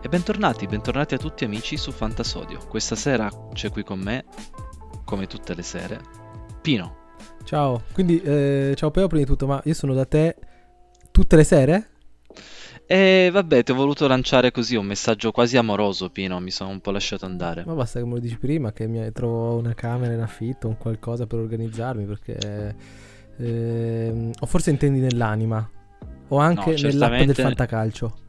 E bentornati, bentornati a tutti amici su Fantasodio. Questa sera c'è qui con me, come tutte le sere, Pino. Ciao, quindi eh, ciao Peo prima di tutto, ma io sono da te tutte le sere? E vabbè, ti ho voluto lanciare così un messaggio quasi amoroso, Pino, mi sono un po' lasciato andare. Ma basta che me lo dici prima, che mi trovo una camera in affitto, un qualcosa per organizzarmi, perché... ehm, o forse intendi nell'anima, o anche No, nell'app del fantacalcio.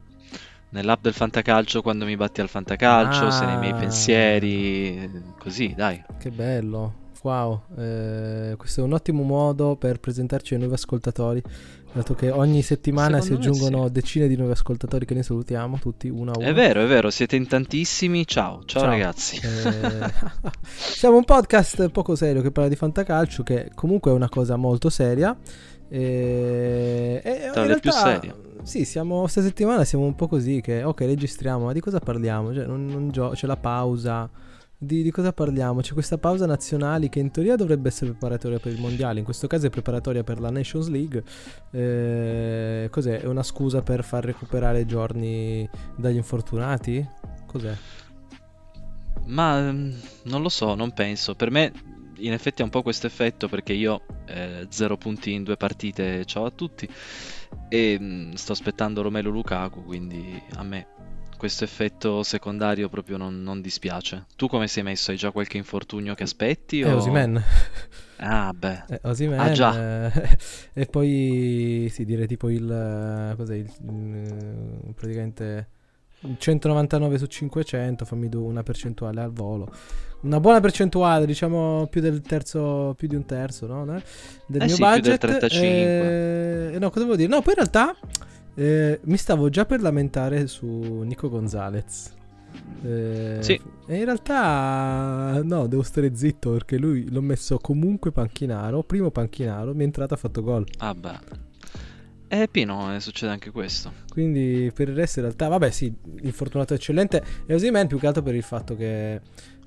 Nell'app del Fantacalcio quando mi batti al Fantacalcio, se nei miei Ah, pensieri, così, dai. che bello. Wow, eh, questo è un ottimo modo per presentarci ai nuovi ascoltatori, dato che ogni settimana si Secondo sì. aggiungono decine di nuovi ascoltatori che ne salutiamo tutti uno a È uno. vero, è vero, siete in tantissimi. Ciao, ciao Ciao. ragazzi. Eh, siamo un podcast poco serio che parla di fantacalcio, che comunque è una cosa molto seria. E, e Tra le più realtà, serie. Sì, siamo, questa settimana siamo un po' così che, ok, registriamo, ma di cosa parliamo? Cioè, non, non gio- c'è la pausa. Di, di cosa parliamo? C'è questa pausa nazionale che in teoria dovrebbe essere preparatoria per il mondiale, in questo caso è preparatoria per la Nations League. Eh, cos'è? È una scusa per far recuperare giorni dagli infortunati? Cos'è? Ma ehm, non lo so, non penso. Per me, in effetti, è un po' questo effetto perché io eh, zero punti in due partite, ciao a tutti. E mm, sto aspettando Romelu Lukaku, quindi a me questo effetto secondario proprio non, non dispiace. Tu come sei messo? Hai già qualche infortunio che aspetti? È O... Osimhen. Ah, beh. Eh, Osimhen, Ah, già. eh, e poi sì, direi tipo il eh, cos'è il, mm, praticamente 199 su 500, fammi du- una percentuale al volo. Una buona percentuale, diciamo più del terzo, più di un terzo, no? Del Eh mio sì, più del budget. 35. eh, no, cosa devo dire? No, poi in realtà eh, mi stavo già per lamentare su Nico Gonzalez. Eh, Sì. E in realtà no, devo stare zitto perché lui l'ho messo comunque panchinaro, primo panchinaro, mi è entrato ha fatto gol. Ah, beh. Eh, Pino, eh, succede anche questo. Quindi per il resto in realtà, vabbè sì, infortunato eccellente. E Osimen più che altro per il fatto che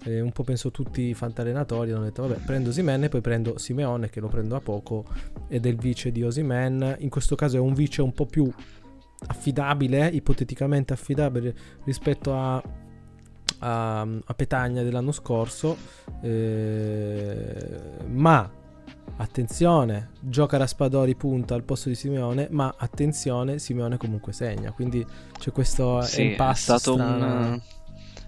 eh, un po' penso tutti i fantallenatori hanno detto vabbè prendo Osimen e poi prendo Simeone che lo prendo a poco ed è il vice di Osimen. In questo caso è un vice un po' più affidabile, ipoteticamente affidabile rispetto a, a, a Petagna dell'anno scorso. Eh, ma attenzione, gioca Raspadori punta al posto di Simeone, ma attenzione, Simeone comunque segna. Quindi c'è questo Sì, è impasse stato strano. un,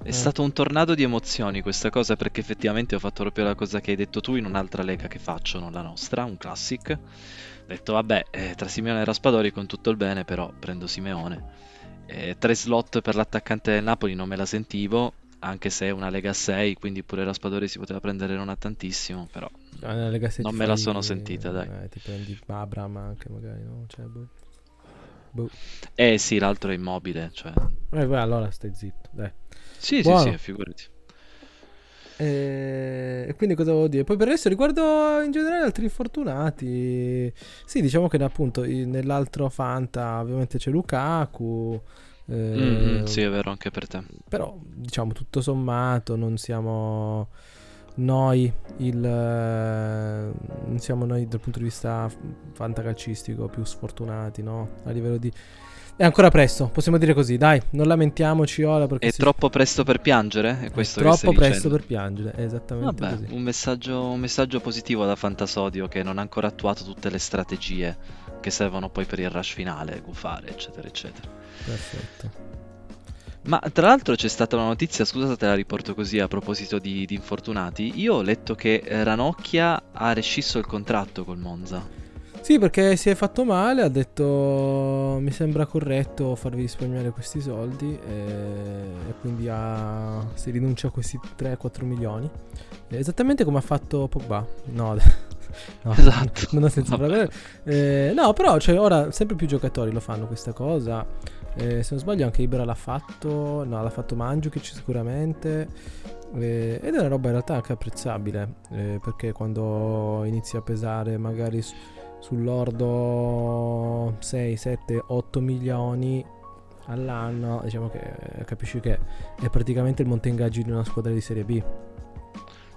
è Eh. stato un tornado di emozioni questa cosa perché effettivamente ho fatto proprio la cosa che hai detto tu in un'altra lega che faccio, non la nostra, un classic. Ho detto vabbè, eh, tra Simeone e Raspadori con tutto il bene, però prendo Simeone. Eh, tre slot per l'attaccante del Napoli non me la sentivo, anche se è una lega a 6, quindi pure Raspadori si poteva prendere non a tantissimo, però Ah, se non me la sono sentita, dai. eh, ti prendi Abram anche magari, no? Cioè, boh. Boh. Eh sì, l'altro è immobile, cioè... Eh, beh, allora stai zitto, dai. Sì, sì, Buono. sì, figurati. Eh, E quindi cosa volevo dire? Poi per adesso riguardo in generale altri infortunati. Sì, diciamo che appunto nell'altro Fanta ovviamente c'è Lukaku. eh, mm, sì, è vero, anche per te. Però diciamo tutto sommato non siamo noi il eh, non siamo noi dal punto di vista fantacalcistico più sfortunati, no? A livello di è ancora presto, possiamo dire così, dai, non lamentiamoci ora perché È si- troppo presto per piangere? È è questo che troppo presto dicendo? per piangere, è esattamente Vabbè, così. un messaggio, un messaggio positivo da Fantasodio che non ha ancora attuato tutte le strategie che servono poi per il rush finale, gufare, eccetera, eccetera. Perfetto. Ma tra l'altro c'è stata una notizia, scusate te la riporto così a proposito di, di infortunati. Io ho letto che Ranocchia ha rescisso il contratto col Monza. Sì, perché si è fatto male, ha detto mi sembra corretto farvi risparmiare questi soldi e, e quindi ha- si rinuncia a questi 3-4 milioni. Eh, Esattamente come ha fatto Pogba. No, no, Esatto. non ha senso. Eh, no, però cioè, ora sempre più giocatori lo fanno questa cosa. Eh, se non sbaglio anche Ibra l'ha fatto, no, l'ha fatto Mandzukic sicuramente. Eh, ed è una roba in realtà anche apprezzabile, eh, perché quando inizi a pesare magari su- sull'ordo 6, 7, 8 milioni all'anno, diciamo che eh, capisci che è praticamente il monte ingaggi di una squadra di Serie B.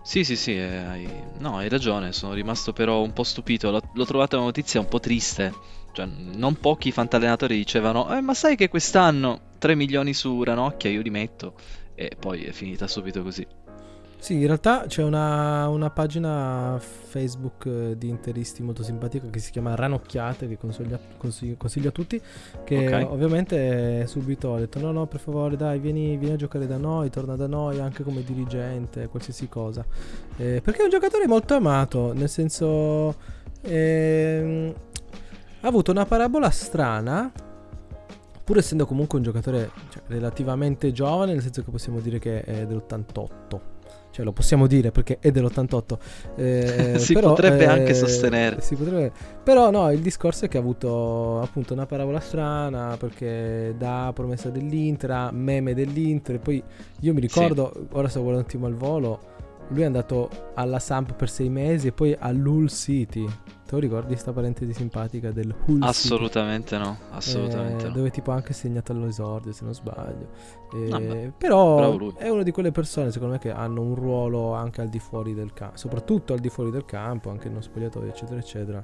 Sì, sì, sì, eh, hai... no, hai ragione, sono rimasto però un po' stupito, l'ho, l'ho trovata una notizia un po' triste, cioè non pochi fantallenatori dicevano, eh, ma sai che quest'anno 3 milioni su Ranocchia, io li metto e poi è finita subito così. Sì, in realtà c'è una, una pagina Facebook eh, di interisti molto simpatica che si chiama Ranocchiate, che consiglia, consiglio, consiglio a tutti, che Ok. ovviamente subito ha detto no no per favore dai vieni, vieni a giocare da noi, torna da noi anche come dirigente, qualsiasi cosa. Eh, perché è un giocatore molto amato, nel senso... ehm, ha avuto una parabola strana, pur essendo comunque un giocatore cioè, relativamente giovane, nel senso che possiamo dire che è dell'88. Cioè lo possiamo dire perché è dell'88. eh, Si però, potrebbe eh, anche sostenere. si potrebbe- Però no, il discorso è che ha avuto appunto una parabola strana perché da promessa dell'Inter meme dell'Inter. e Poi io mi ricordo, ora sto guardando un attimo al volo, lui è andato alla Samp per sei mesi e poi all'Hull City. Te lo ricordi sta parentesi simpatica del Hull City? Assolutamente no, assolutamente Eh, no. dove tipo ha anche segnato all'esordio se non sbaglio Eh, Vabbè, però è una di quelle persone secondo me che hanno un ruolo anche al di fuori del campo soprattutto al di fuori del campo anche nello spogliatoio eccetera eccetera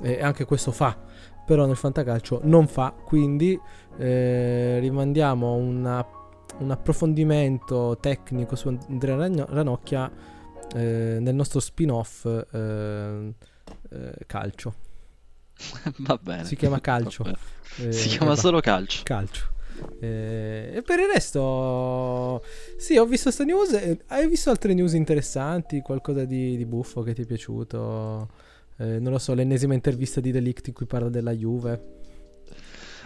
e anche questo fa però nel fantacalcio non fa quindi eh, rimandiamo una- un approfondimento tecnico su Andrea Ranocchia eh, nel nostro spin-off eh, eh, calcio Va bene. si chiama calcio. Eh, Si chiama va- solo calcio. calcio. Eh, e per il resto, sì, ho visto questa news. eh, Hai visto altre news interessanti? Qualcosa di, di buffo che ti è piaciuto? Eh, non lo so, l'ennesima intervista di Delict in cui parla della Juve.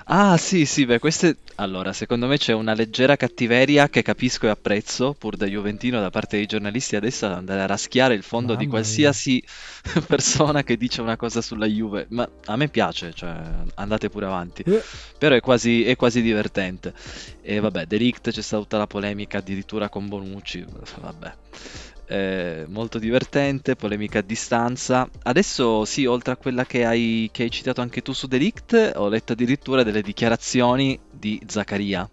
Ah, sì, sì, beh, queste... Allora, secondo me c'è una leggera cattiveria che capisco e apprezzo, pur da Juventino, da parte dei giornalisti adesso, ad andare a raschiare il fondo di Mamma qualsiasi persona che dice una cosa sulla Juve. Ma a me piace, cioè, andate pure avanti. Eh, Però è quasi, è quasi divertente. E vabbè, Delict c'è stata tutta la polemica addirittura con Bonucci, vabbè. Eh, molto divertente, polemica a distanza. Adesso sì, oltre a quella che hai, che hai citato anche tu su Delict, ho letto addirittura delle dichiarazioni di Zaccaria.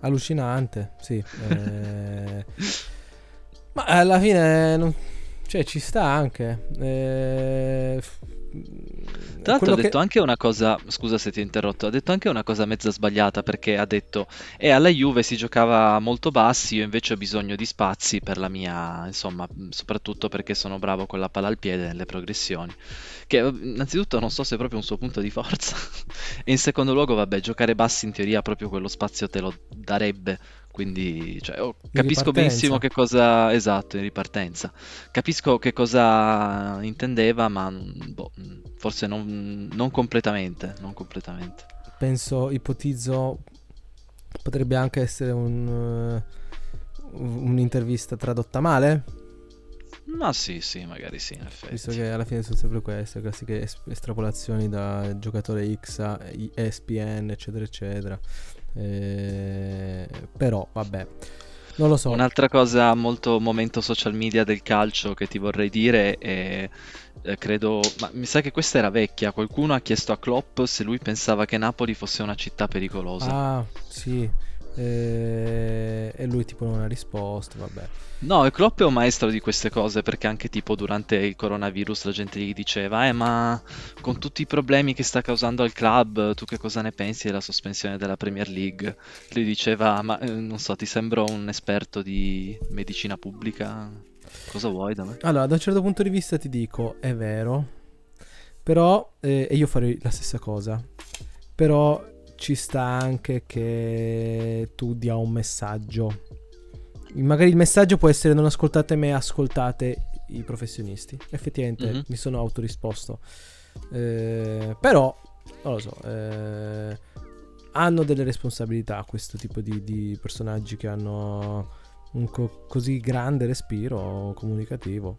allucinante, sì. eh. ma alla fine, non- cioè, ci sta anche. Eh, Tra l'altro ha quello che- detto anche una cosa, scusa se ti ho interrotto, ha detto anche una cosa mezza sbagliata perché ha detto, e alla Juve si giocava molto bassi, io invece ho bisogno di spazi per la mia, insomma, soprattutto perché sono bravo con la palla al piede nelle progressioni. Che eh, innanzitutto non so se è proprio un suo punto di forza, e in secondo luogo, vabbè, giocare bassi in teoria proprio quello spazio te lo darebbe. Quindi, cioè, oh, capisco benissimo che cosa... Esatto, in ripartenza. Capisco che cosa intendeva, ma boh, forse non, non completamente, non completamente. penso, ipotizzo, potrebbe anche essere un, eh, un'intervista tradotta male, Ma sì, sì, magari sì, in visto effetti. che alla fine sono sempre queste classiche es- estrapolazioni da giocatore X a ESPN, eccetera, eccetera. Eh, però, vabbè, non lo so. Un'altra cosa molto momento social media del calcio che ti vorrei dire è, eh, credo, ma mi sa che questa era vecchia, qualcuno ha chiesto a Klopp se lui pensava che Napoli fosse una città pericolosa. Ah, sì. Eh, e lui tipo non ha risposto, vabbè. No, e Klopp è un maestro di queste cose perché anche tipo durante il coronavirus la gente gli diceva, eh ma con tutti i problemi che sta causando al club, tu che cosa ne pensi della sospensione della Premier League? Lui diceva, ma eh, non so, ti sembro un esperto di medicina pubblica? Cosa vuoi da me? Allora, da un certo punto di vista ti dico, è vero, però, eh, e io farei la stessa cosa, però ci sta anche che tu dia un messaggio. Magari il messaggio può essere non ascoltate me, ascoltate i professionisti. Effettivamente Mhm. mi sono autorisposto. Eh, però, non lo so, eh, hanno delle responsabilità questo tipo di, di personaggi che hanno un co- così grande respiro comunicativo.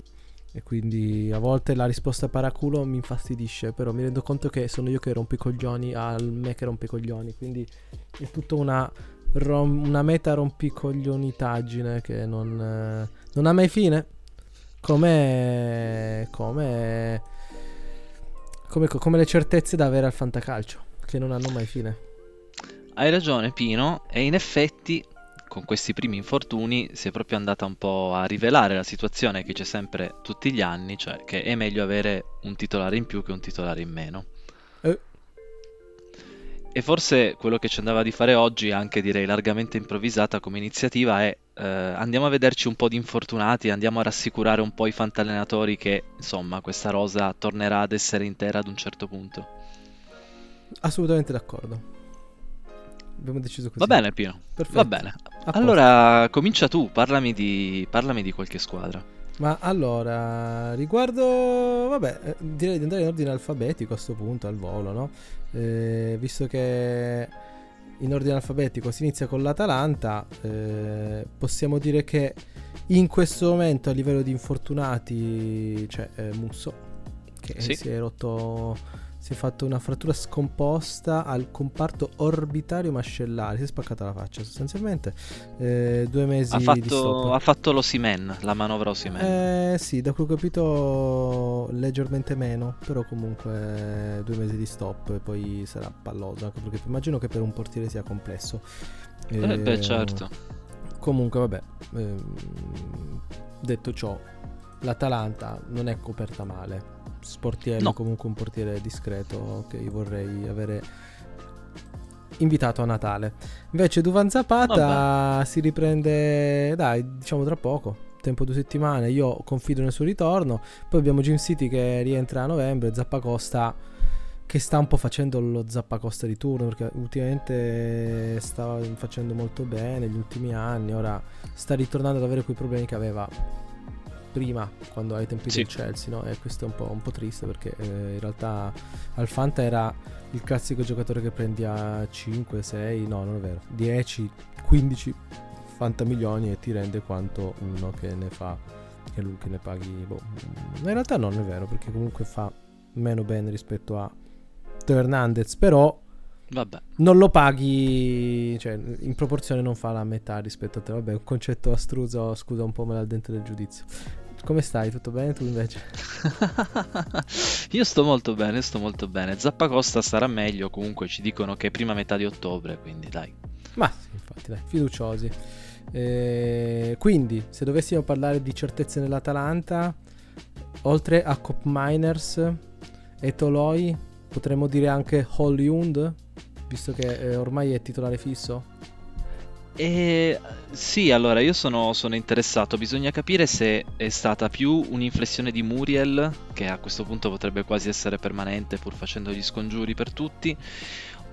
E quindi a volte la risposta paraculo mi infastidisce, però mi rendo conto che sono io che rompo i coglioni al me che rompe i coglioni. Quindi è tutta una, rom- una meta rompicoglionitaggine che non, eh, non ha mai fine. Come, come, come, come le certezze da avere al fantacalcio, che non hanno mai fine. Hai ragione Pino, e in effetti con questi primi infortuni si è proprio andata un po' a rivelare la situazione che c'è sempre tutti gli anni, cioè che è meglio avere un titolare in più che un titolare in meno. Eh. E forse quello che ci andava di fare oggi, anche direi largamente improvvisata come iniziativa, è eh, andiamo a vederci un po' di infortunati, andiamo a rassicurare un po' i fantallenatori che, insomma, questa rosa tornerà ad essere intera ad un certo punto. Assolutamente d'accordo. Abbiamo deciso così. Va bene, Pino. Perfetto. Va bene. Allora, comincia tu, parlami di, parlami di qualche squadra. Ma allora, riguardo, vabbè, eh, direi di andare in ordine alfabetico a questo punto, al volo, no? Eh, visto che in ordine alfabetico si inizia con l'Atalanta, eh, possiamo dire che in questo momento a livello di infortunati c'è eh, Musso, che Sì. si è rotto, si è fatto una frattura scomposta al comparto orbitario mascellare, si è spaccata la faccia sostanzialmente, eh, due mesi Ha fatto, ha fatto l'Osimen, la manovra Osimen. Eh sì, da quello che ho capito leggermente meno, però comunque due mesi di stop e poi sarà palloso, anche perché immagino che per un portiere sia complesso. Eh, beh, Eh, certo. Comunque vabbè, ehm, detto ciò, l'Atalanta non è coperta male. Sportiello No. comunque un portiere discreto che io vorrei avere invitato a Natale. Invece Duvan Zapata si riprende, dai, diciamo tra poco. Tempo due settimane, io confido nel suo ritorno. Poi abbiamo Jim City che rientra a novembre, Zappacosta che sta un po' facendo lo Zappacosta di turno perché ultimamente stava facendo molto bene negli ultimi anni, ora sta ritornando ad avere quei problemi che aveva prima quando ai tempi Sì. del Chelsea, no? E questo è un po', un po' triste perché eh, in realtà al Fanta era il classico giocatore che prendi a 5, 6, no, non è vero, 10, 15 Fanta milioni e ti rende quanto uno che ne fa che lui che ne paghi boh. in realtà non è vero perché comunque fa meno bene rispetto a Teo Hernandez però Vabbè. non lo paghi cioè in proporzione non fa la metà rispetto a te vabbè un concetto astruso scusa un po' me al dente del giudizio come stai tutto bene tu invece Io sto molto bene, sto molto bene. Zappacosta starà meglio, comunque ci dicono che è prima metà di ottobre, quindi dai. ma sì infatti dai fiduciosi Eh, quindi se dovessimo parlare di certezze nell'Atalanta oltre a Cop Miners e Toloi potremmo dire anche Hollywood visto che eh, ormai è titolare fisso E sì, allora io sono, sono interessato, bisogna capire se è stata più un'inflessione di Muriel, che a questo punto potrebbe quasi essere permanente pur facendo gli scongiuri per tutti,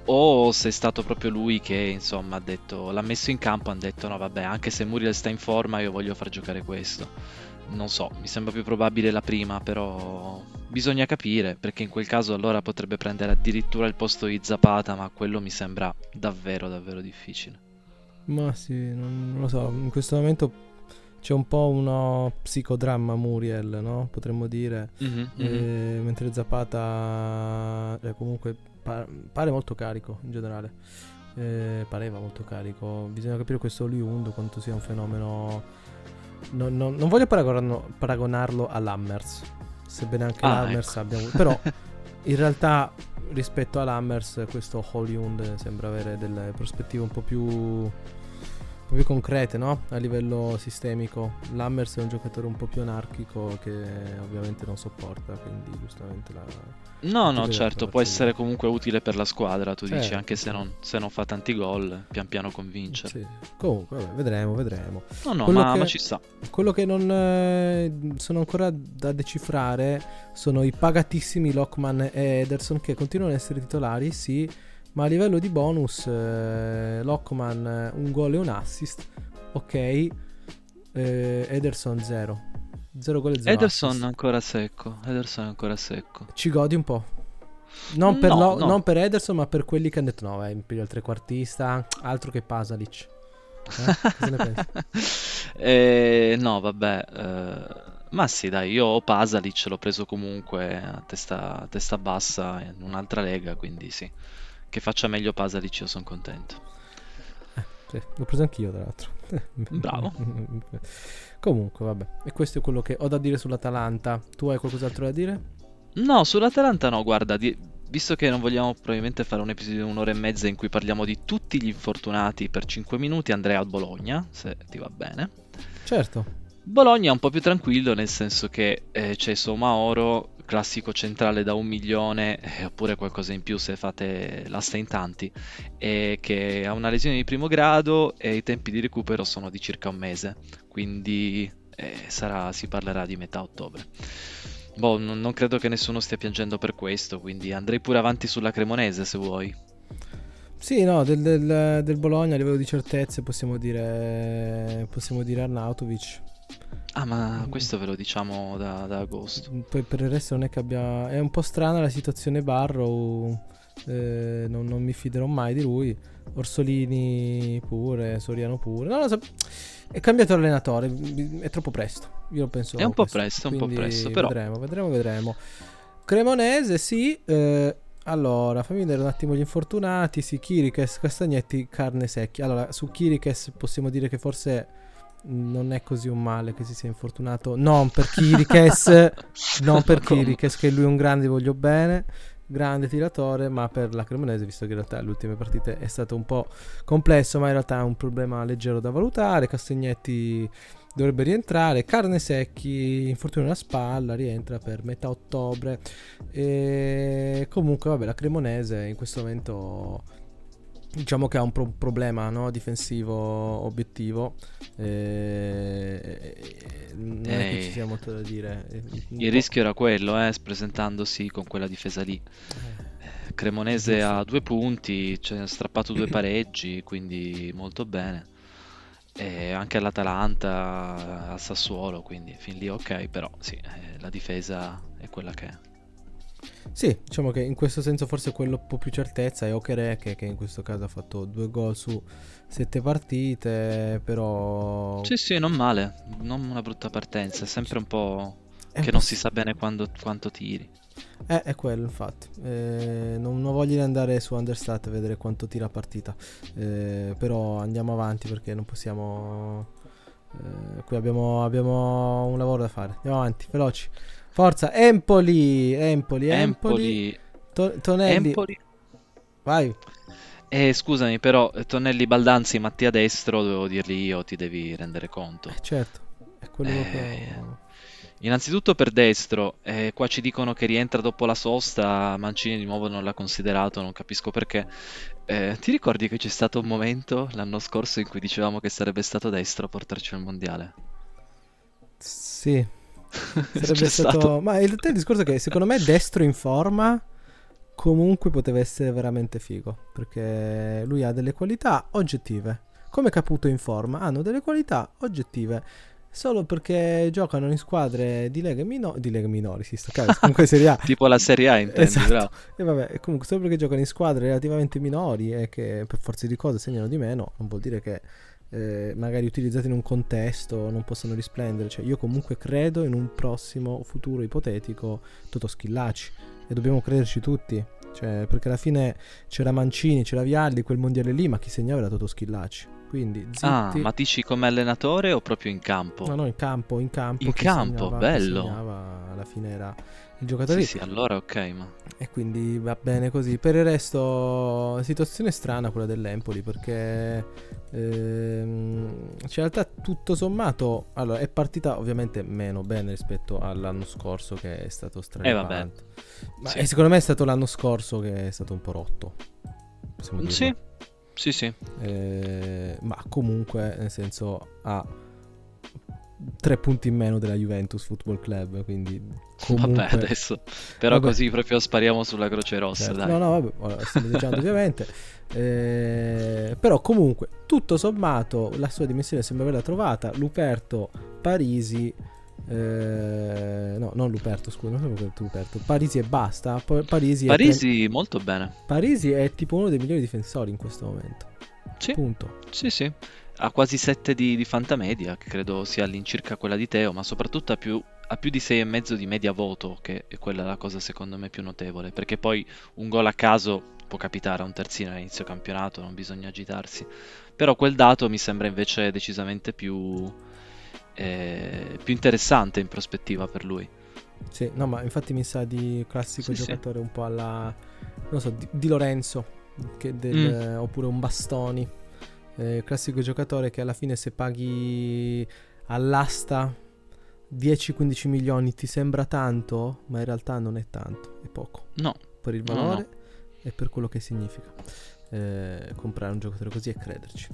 o se è stato proprio lui che insomma ha detto, l'ha messo in campo, ha detto no vabbè, anche se Muriel sta in forma io voglio far giocare questo. Non so, mi sembra più probabile la prima, però bisogna capire, perché in quel caso allora potrebbe prendere addirittura il posto di Zapata, ma quello mi sembra davvero davvero difficile. Ma sì, non, non lo so, in questo momento c'è un po' uno psicodramma Muriel, no? Potremmo dire. Mhm, mhm. Eh, mentre Zapata eh, comunque pa- pare molto carico in generale. Eh, pareva molto carico. Bisogna capire questo Liund quanto sia un fenomeno. Non, non- non voglio paragonarlo, paragonarlo all'Hammers. Sebbene anche Ah, l'Hammers ecco. abbia avuto. Però in realtà rispetto all'Hammers questo Hollywood sembra avere delle prospettive un po' più più concrete, no? A livello sistemico. L'Hammers è un giocatore un po' più anarchico che ovviamente non sopporta, quindi giustamente la No, no, certo, può essere comunque utile per la squadra, tu dici, Certo, anche se non, se non fa tanti gol, pian piano convincere. Sì. Comunque, vabbè, vedremo, vedremo. No, no, ma, che- ma ci sta. Quello che non eh, sono ancora da decifrare sono i pagatissimi Lockman e Ederson che continuano ad essere titolari, sì, ma a livello di bonus eh, Lockman eh, un gol e un assist, ok, eh, Ederson 0. 0 gol e 0 Ederson assist. ancora secco, Ederson ancora secco. Ci godi un po'. Non per, No, Lo- no. non per Ederson, ma per quelli che hanno detto: no, vai, impiglio il trequartista, altro che Pasalic. Eh? Eh, no, vabbè, eh, ma sì, dai, io ho Pasalic, l'ho preso comunque a testa, a testa bassa in un'altra lega, quindi sì. Che faccia meglio Pasalic, io sono contento. Sì, l'ho preso anch'io, tra l'altro. Bravo. Comunque, vabbè. E questo è quello che ho da dire sull'Atalanta. Tu hai qualcos'altro da dire? No, sull'Atalanta no, guarda, di- visto che non vogliamo probabilmente fare un episodio di un'ora e mezza in cui parliamo di tutti gli infortunati per 5 minuti, andrei a Bologna, se ti va bene. Certo. Bologna è un po' più tranquillo nel senso che eh, c'è Somaoro classico centrale da un milione, eh, oppure qualcosa in più se fate l'asta in tanti, e che ha una lesione di primo grado e i tempi di recupero sono di circa un mese, quindi eh, sarà, si parlerà di metà ottobre. Boh, non, non credo che nessuno stia piangendo per questo, quindi andrei pure avanti sulla Cremonese se vuoi. Sì, no, del, del, del Bologna a livello di certezze possiamo dire, possiamo dire Arnautovic. Ah, ma questo ve lo diciamo da, da agosto. Poi per il resto non è che abbia... È un po' strana la situazione Barrow, eh, non, non mi fiderò mai di lui. Orsolini pure, Soriano pure. Non lo so. È cambiato allenatore, è troppo presto. Io penso. È un po' presto, un po' presto, però. Vedremo, vedremo, vedremo. Cremonese, sì. Eh, allora, fammi vedere un attimo gli infortunati. Sì, Kirikes, Castagnetti, carne secchia. Allora, su Kirikes possiamo dire che forse non è così un male che si sia infortunato. Non per Kirikes, non per Kirikes, che lui è un grande, voglio bene grande tiratore, ma per la Cremonese, visto che in realtà le ultime partite è stato un po' complesso, ma in realtà è un problema leggero da valutare. Castagnetti dovrebbe rientrare. Carne Secchi, infortunio alla spalla, rientra per metà ottobre. E comunque, vabbè, la Cremonese in questo momento diciamo che ha un pro- problema no? difensivo obiettivo e, non è che ci sia molto da dire. Il rischio era quello eh, presentandosi con quella difesa lì. Eh, Cremonese ha due punti cioè, ha strappato due pareggi quindi molto bene. E anche all'Atalanta al Sassuolo quindi fin lì ok però sì eh, la difesa è quella che è sì, diciamo che in questo senso forse quello un po' più certezza è Okereke che in questo caso ha fatto due gol su sette partite, però... Sì, sì, non male, non una brutta partenza, è sempre un po' è che non si sa bene quando, quanto tiri. Eh, è quello infatti, eh, non, non, voglio andare su Understat a vedere quanto tira partita, eh, però andiamo avanti perché non possiamo... Eh, qui abbiamo, abbiamo un lavoro da fare, andiamo avanti, veloci. Forza, Empoli, Empoli, Empoli. To- Tonelli. Empoli. Vai. Eh, scusami, però Tonelli, Baldanzi, Mattia Destro, devo dirli io, ti devi rendere conto. Eh, certo, è quello eh, che... Innanzitutto per Destro, eh, qua ci dicono che rientra dopo la sosta, Mancini di nuovo non l'ha considerato, non capisco perché. Eh, ti ricordi che c'è stato un momento l'anno scorso in cui dicevamo che sarebbe stato Destro a portarci al mondiale? Sì, Sarebbe stato... stato... Ma realtà il discorso è che secondo me destro in forma comunque poteva essere veramente figo. Perché lui ha delle qualità oggettive. Come Caputo in forma hanno delle qualità oggettive. Solo perché giocano in squadre di lega, mino- di lega minori, si sta cazzo, comunque Serie A. tipo la Serie A intendi, esatto. Bravo. E vabbè, comunque solo perché giocano in squadre relativamente minori e che per forza di cose segnano di meno, non vuol dire che eh, magari utilizzati in un contesto non possono risplendere. Cioè, io comunque credo in un prossimo futuro ipotetico Toto Schillaci e dobbiamo crederci tutti. Cioè, perché alla fine c'era Mancini, c'era Vialli, quel mondiale lì, ma chi segnava era Toto Schillaci. Quindi, zitti. Ah, ma dici come allenatore o proprio in campo? No, no, in campo, in campo. In campo, segnava, bello. Segnava, alla fine era il giocatore. Sì, sì, allora ok, ma... E quindi va bene così. Per il resto, situazione strana quella dell'Empoli perché ehm, cioè, in realtà tutto sommato allora, è partita ovviamente meno bene rispetto all'anno scorso che è stato straripante. Eh, Ma sì. secondo me è stato l'anno scorso che è stato un po' rotto. Sì, sì, sì. Eh, ma comunque, nel senso, ha tre punti in meno della Juventus Football Club. Quindi, comunque... Vabbè, adesso però vabbè. così proprio spariamo sulla Croce Rossa. Certo. No, no, vabbè, ora, stiamo dicendo ovviamente. Eh, però, comunque, tutto sommato, la sua dimensione sembra averla trovata. Luperto, Parisi. Eh, no, non Luperto, scusa, non sapevo che Luperto. Parisi e basta. Parisi, Parisi è molto bene. Parisi è tipo uno dei migliori difensori in questo momento. Sì. Punto. Sì, sì. Ha quasi 7 di, di fantamedia, che credo sia all'incirca quella di Teo, ma soprattutto ha più, ha più di 6,5 di media voto, che è quella la cosa secondo me più notevole, perché poi un gol a caso può capitare a un terzino all'inizio campionato, non bisogna agitarsi. Però quel dato mi sembra invece decisamente più, eh, più interessante in prospettiva per lui. Sì, no, ma infatti mi sa di classico sì, giocatore sì. un po' alla, non so, di, di Lorenzo, del, mm. oppure un Bastoni eh, classico giocatore che alla fine se paghi all'asta 10-15 milioni ti sembra tanto, ma in realtà non è tanto, è poco. No. Per il No, valore no. e per quello che significa. eh, comprare un giocatore così e crederci.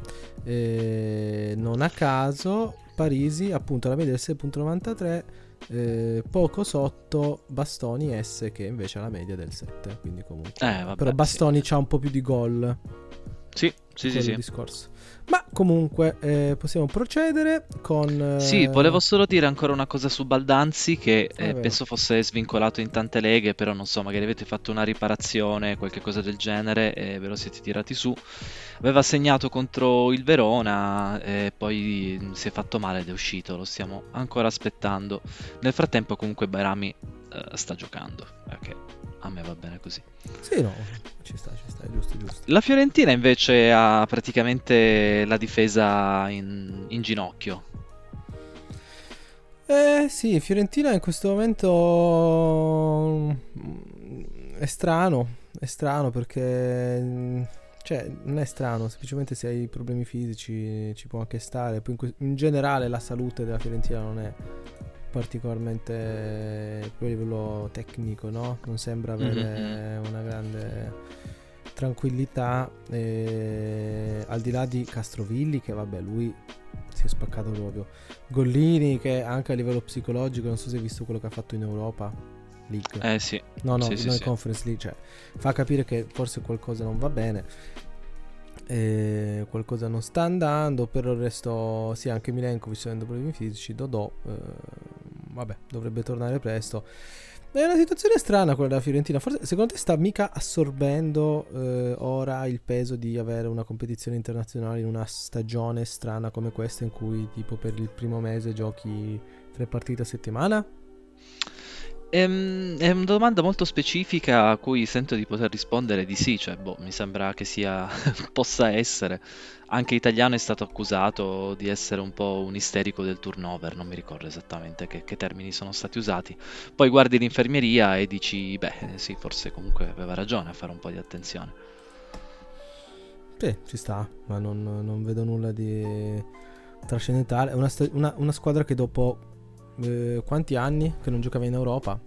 Eh, non a caso Parisi appunto alla media del 6.93 eh, poco sotto Bastoni S che invece ha la media del 7 quindi comunque Eh, vabbè, però sì. Bastoni c'ha un po' più di gol Sì, sì, sì, sì. discorso ma comunque eh, possiamo procedere con eh, Sì, volevo solo dire ancora una cosa su Baldanzi che Ah, eh, penso fosse svincolato in tante leghe, però non so, magari avete fatto una riparazione, qualche cosa del genere e ve lo siete tirati su. Aveva segnato contro il Verona e poi mm, si è fatto male ed è uscito, lo stiamo ancora aspettando. Nel frattempo comunque Bairami eh, sta giocando, perché a me va bene così. sì no ci sta ci sta è giusto giusto La Fiorentina invece ha praticamente la difesa in, in ginocchio. Eh sì, Fiorentina in questo momento mm, è strano, è strano perché mm, cioè non è strano, semplicemente se hai problemi fisici ci può anche stare, poi in, que- in generale la salute della Fiorentina non è particolarmente a livello tecnico, no? Non sembra avere una grande tranquillità e al di là di Castrovilli che vabbè lui si è spaccato proprio. Gollini che anche a livello psicologico non so se hai visto quello che ha fatto in Europa League. Eh sì, no no sì, sì, non sì. Conference League cioè fa capire che forse qualcosa non va bene e qualcosa non sta andando per il resto sì anche Milenkovic sta avendo problemi fisici Dodò eh, vabbè dovrebbe tornare presto è una situazione strana quella della Fiorentina. Forse secondo te sta mica assorbendo eh, ora il peso di avere una competizione internazionale in una stagione strana come questa in cui tipo per il primo mese giochi tre partite a settimana? Ehm, È una domanda molto specifica a cui sento di poter rispondere di sì, cioè, boh, mi sembra che sia, possa essere. Anche Italiano è stato accusato di essere un po' un isterico del turnover, non mi ricordo esattamente che, che termini sono stati usati. Poi guardi l'infermieria e dici, beh, eh, sì, forse comunque aveva ragione a fare un po' di attenzione. Sì, ci sta, ma non, non vedo nulla di trascendentale. È una, una- una squadra che dopo eh, quanti anni che non giocava in Europa?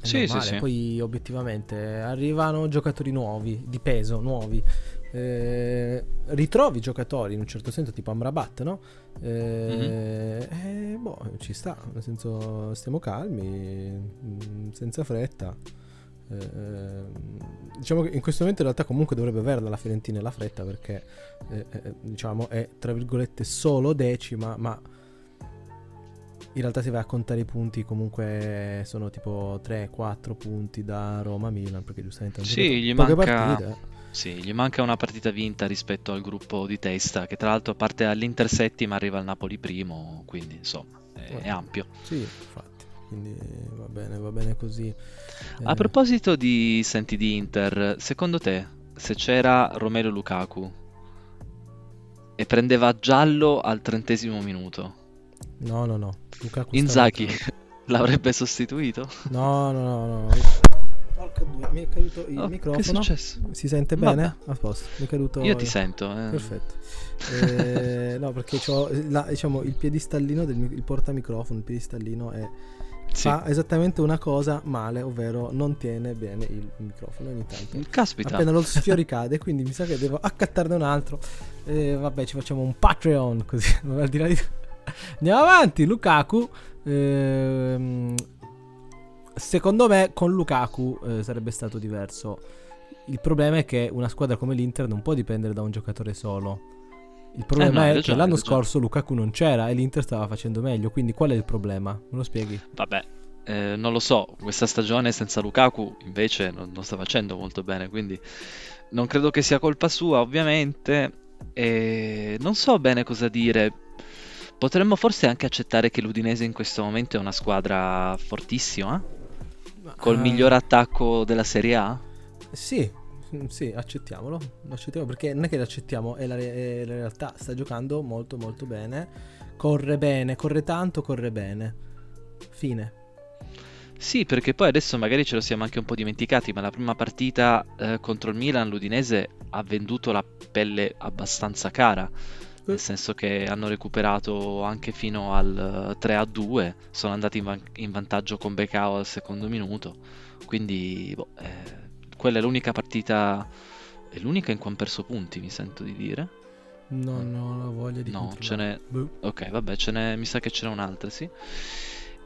È Sì, sì, normale. sì. Poi obiettivamente arrivano giocatori nuovi, di peso, nuovi. Eh, ritrovi giocatori in un certo senso tipo Amrabat, no? Eh, eh, boh, ci sta, nel senso stiamo calmi, mm, senza fretta. Eh, diciamo che in questo momento in realtà comunque dovrebbe averla la Fiorentina e la fretta perché eh, eh, diciamo è tra virgolette solo decima ma in realtà se vai a contare i punti comunque sono tipo 3-4 punti da Roma-Milan perché giustamente hanno Sì, gli poche manca- partite eh. Sì, gli manca una partita vinta rispetto al gruppo di testa, che tra l'altro parte all'Inter settima, arriva al Napoli primo, quindi insomma è, è ampio. sì infatti quindi va bene va bene così A Eh, proposito di senti di Inter, secondo te se c'era Romelu Lukaku e prendeva giallo al trentesimo minuto, no no no Lukaku Inzaghi l'avrebbe sostituito? no no no no Porca due, mi è caduto il Oh, che è microfono successo? si sente Vabbè. bene? a posto mi è caduto Io ti sento. eh. Perfetto. Eh, no, perché c'ho la- diciamo, il piedistallino del il portamicrofono, il piedistallino è, Sì. fa esattamente una cosa male, ovvero non tiene bene il microfono ogni tanto. Caspita. Appena lo sfiori cade, quindi mi sa che devo accattarne un altro. Eh, vabbè, ci facciamo un Patreon così. al di là di- Andiamo avanti, Lukaku. ehm, secondo me con Lukaku eh, sarebbe stato diverso. Il problema è che una squadra come l'Inter non può dipendere da un giocatore solo. Il problema Eh no, è ragione, che l'anno scorso Lukaku non c'era e l'Inter stava facendo meglio. Quindi qual è il problema? Me lo spieghi? Vabbè, eh, non lo so, questa stagione senza Lukaku invece non, non sta facendo molto bene, quindi non credo che sia colpa sua, ovviamente. E non so bene cosa dire. Potremmo forse anche accettare che l'Udinese in questo momento è una squadra fortissima, col Ah, miglior attacco della Serie A. Sì, sì, accettiamolo. Lo accettiamo perché non è che lo accettiamo, è la, re- è la realtà. Sta giocando molto molto bene. Corre bene, corre tanto, corre bene. Fine. Sì, perché poi adesso magari ce lo siamo anche un po' dimenticati, ma la prima partita eh, contro il Milan, l'Udinese ha venduto la pelle abbastanza cara. Nel senso che hanno recuperato anche fino al 3 a 2, sono andati in, van- in vantaggio con Becao al secondo minuto, quindi boh, eh, quella è l'unica partita, è l'unica in cui hanno perso punti, mi sento di dire. No, no, la voglia di No, ce n'è... Boh. Ok, vabbè, ce n'è... mi sa che ce n'è un'altra, sì.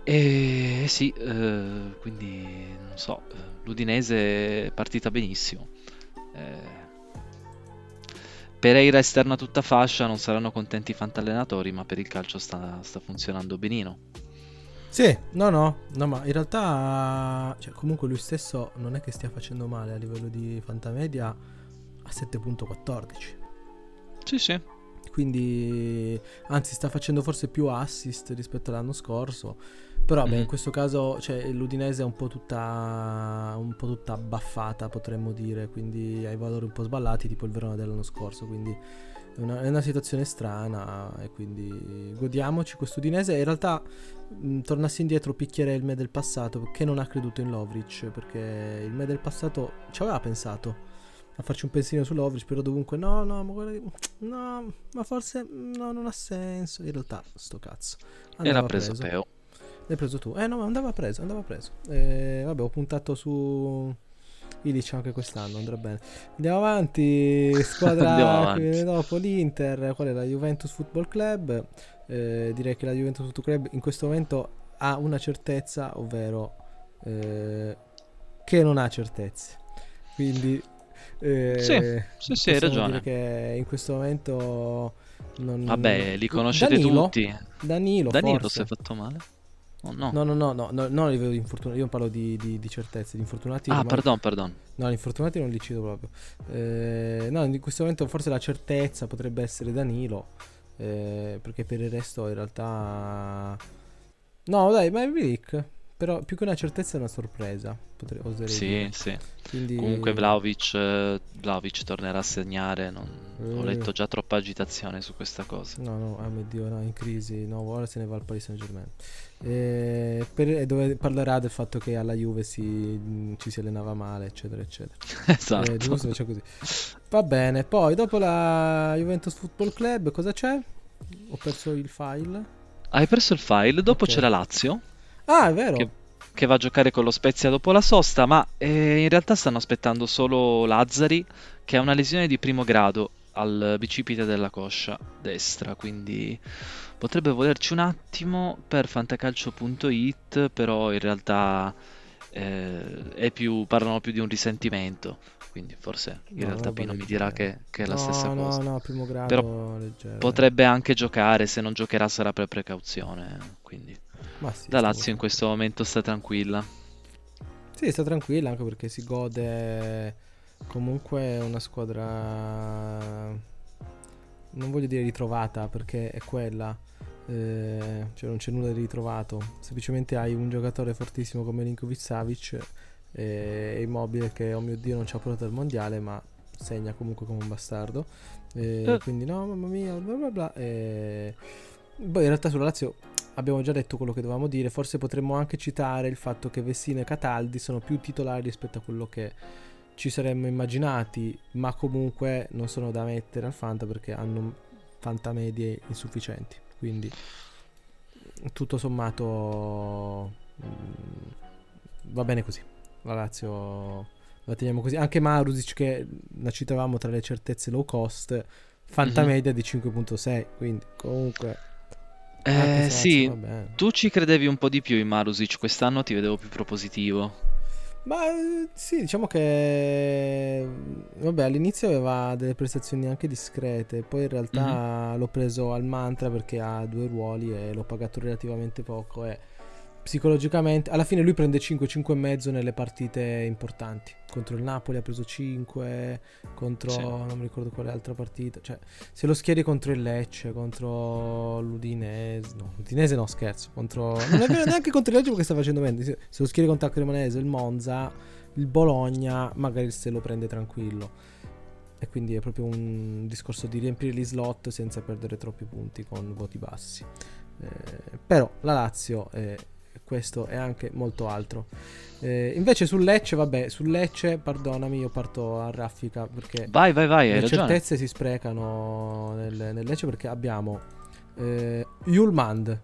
E sì, eh, quindi non so, eh, l'Udinese è partita benissimo. Eh, Pereira esterna tutta fascia, non saranno contenti i fantallenatori, ma per il calcio sta, sta funzionando benino. Sì, no, no, no, ma in realtà, cioè, comunque lui stesso non è che stia facendo male a livello di fantamedia a 7.14. Sì, sì. Quindi, anzi, sta facendo forse più assist rispetto all'anno scorso. Però, beh, in Mhm. questo caso, cioè, l'Udinese è un po' tutta un po' tutta abbaffata, potremmo dire, quindi ha i valori un po' sballati, tipo il Verona dell'anno scorso, quindi è una, è una situazione strana e quindi godiamoci questo Udinese. In realtà, mh, tornassi indietro, picchierei il me del passato, che non ha creduto in Lovric, perché il me del passato ci aveva pensato a farci un pensierino su Lovric, però dovunque no, no, ma guarda no, ma forse no, non ha senso. In realtà, sto cazzo. E Andava l'ha preso Peo. L'hai preso tu? Eh no, ma andava preso, andava preso. Eh, vabbè, ho puntato su Ilic anche quest'anno, andrà bene. Andiamo avanti, squadra Andiamo avanti. dopo l'Inter, qual è la Juventus Football Club? Eh, direi che la Juventus Football Club in questo momento ha una certezza, ovvero eh, che non ha certezze. Quindi eh, Sì, sì, sì, hai ragione. che in questo momento non, Vabbè, li conoscete Danilo? tutti. Danilo, Danilo forse. si è fatto male? Oh, no. No, no, no, no, no, non a livello di infortunati, io parlo di, di, di certezze, di infortunati. Ah, pardon, pardon. No, gli infortunati non li cito proprio. Eh, no, in questo momento forse la certezza potrebbe essere Danilo, eh, perché per il resto in realtà... No, dai, ma è Milik, però più che una certezza è una sorpresa, potrei, oserei Sì, dire. sì. Quindi... Comunque Vlaovic, eh, Vlahovic tornerà a segnare. non- Ho Eh. letto già troppa agitazione su questa cosa. No, no, ah mio Dio, no, in crisi, no, ora se ne va al Paris Saint Germain. E per- e dove parlerà del fatto che alla Juve si, ci si allenava male, eccetera, eccetera. Esatto. Eh, giusto, c'è così. Va bene, poi dopo la Juventus Football Club cosa c'è? Ho perso il file. Hai perso il file. Dopo Ok. c'è la Lazio. Ah, è vero. Che, che va a giocare con lo Spezia dopo la sosta, ma eh, in realtà stanno aspettando solo Lazzari, che ha una lesione di primo grado al bicipite della coscia destra, quindi potrebbe volerci un attimo per fantacalcio.it, però in realtà eh, è più, parlano più di un risentimento, quindi forse in No, realtà Pino mi dirà che, che è la no, stessa no, cosa. no, primo grado Però leggero. Potrebbe anche giocare, se non giocherà sarà per precauzione, quindi sì, la Lazio in questo momento sta tranquilla. Sì, sta tranquilla anche perché si gode comunque una squadra non voglio dire ritrovata perché è quella eh, cioè non c'è nulla di ritrovato semplicemente hai un giocatore fortissimo come Linkovic Savic eh, e Immobile che oh mio dio non ci ha portato al mondiale ma segna comunque come un bastardo Eh, Eh. quindi no mamma mia bla bla bla eh, poi in realtà sulla Lazio abbiamo già detto quello che dovevamo dire. Forse potremmo anche citare il fatto che Vessino e Cataldi sono più titolari rispetto a quello che ci saremmo immaginati, ma comunque non sono da mettere al Fanta perché hanno Fanta medie insufficienti. Quindi tutto sommato mm, va bene così. La Lazio la teniamo così. Anche Marusic che la citavamo tra le certezze low cost, Fanta Mhm. media di 5.6, quindi comunque Eh, se sì, tu ci credevi un po' di più in Marusic, quest'anno ti vedevo più propositivo. Ma eh, sì, diciamo che vabbè, all'inizio aveva delle prestazioni anche discrete, poi in realtà l'ho preso al mantra perché ha due ruoli e l'ho pagato relativamente poco e psicologicamente alla fine lui prende 5 5 e mezzo nelle partite importanti. Contro il Napoli ha preso 5, contro Sì. non mi ricordo quale altra partita, cioè se lo schieri contro il Lecce, contro l'Udinese, no, l'Udinese no, scherzo, contro non è vero neanche contro il Lecce perché sta facendo bene. Se se lo schieri contro il Cremonese, il Monza, il Bologna, magari se lo prende tranquillo. E quindi è proprio un discorso di riempire gli slot senza perdere troppi punti con voti bassi. Eh, però la Lazio è questo e anche molto altro. Eh, invece sul Lecce, vabbè, sul Lecce, perdonami, io parto a raffica perché Vai, vai, vai, le ragione. certezze si sprecano nel, nel Lecce perché abbiamo eh, Yulmand,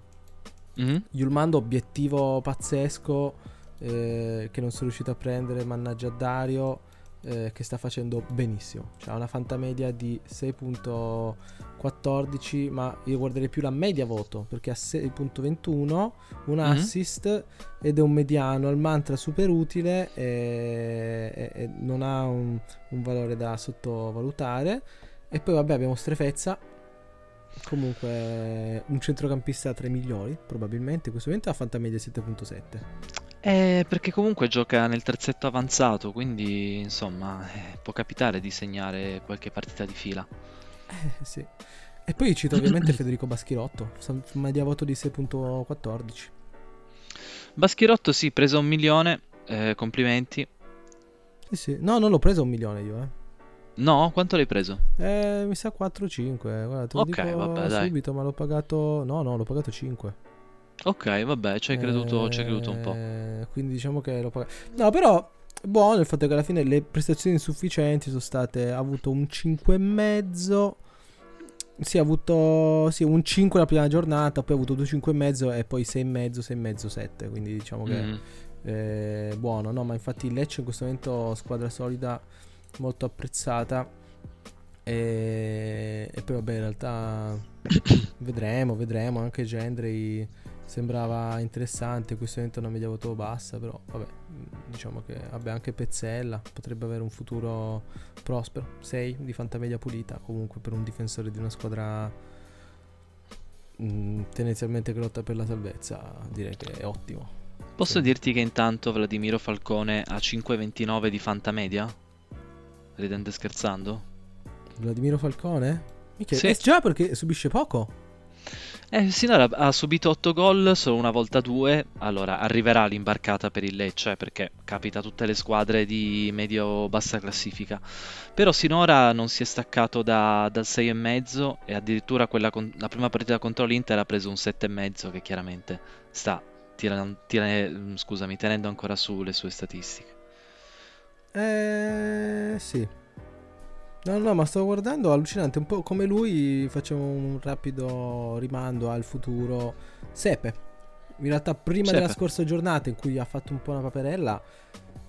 Mhm. Yulmand obiettivo pazzesco eh, che non sono riuscito a prendere, mannaggia Dario, eh, che sta facendo benissimo. C'ha una fantamedia di 6.14, ma io guarderei più la media voto perché ha 6.21, un Mhm. assist ed è un mediano al mantra super utile e, e- e non ha un, un valore da sottovalutare. E poi vabbè abbiamo Strefezza Comunque un centrocampista tra i migliori, probabilmente. In questo momento ha fantamedia 7.7. Eh, perché comunque gioca nel terzetto avanzato, quindi insomma eh, può capitare di segnare qualche partita di fila. Eh sì. E poi cito ovviamente Federico Baschirotto, media voto di 6.14. Baschirotto sì, preso un milione, eh, complimenti. Sì, sì. No, non l'ho preso un milione io, eh. No, quanto l'hai preso? Eh, mi sa 4-5. Guarda, te lo Ok, dico vabbè, dai. subito, ma l'ho pagato... No, no, l'ho pagato 5. Ok, vabbè, ci hai creduto, ci hai creduto un po'. Eh, Quindi diciamo che l'ho pagato. No, però buono il fatto che alla fine le prestazioni insufficienti sono state. Ha avuto un 5,5. Sì, ha avuto sì, un 5 la prima giornata, poi ha avuto due 5,5 e poi 6,5, 6,5, 7. Quindi diciamo che Mm. eh, buono, no? Ma infatti il Lecce in questo momento squadra solida, molto apprezzata. E, e poi vabbè, in realtà vedremo, vedremo. Anche Gendry sembrava interessante. In questo momento una media voto bassa, però vabbè, mh, diciamo che vabbè, anche Pezzella potrebbe avere un futuro prospero. 6 di fantamedia pulita, comunque per un difensore di una squadra mh, tendenzialmente che lotta per la salvezza, direi che è ottimo. Posso Sì. dirti che intanto Vladimiro Falcone ha 5,29 di fantamedia? Ridendo e scherzando? Vladimiro Falcone? Mica, Sì. eh, già perché subisce poco. Eh, sinora ha subito 8 gol, solo una volta 2. Allora, arriverà l'imbarcata per il Lecce, perché capita a tutte le squadre di medio-bassa classifica. Però sinora non si è staccato da- dal 6,5 e addirittura con- la prima partita contro l'Inter ha preso un 7,5 che chiaramente sta tira- tira- scusami, tenendo ancora su le sue statistiche. Eh, sì. No, no, ma stavo guardando, allucinante, un po' come lui facciamo un rapido rimando al futuro. Sepe. In realtà prima della Sepe. scorsa giornata in cui ha fatto un po' una paperella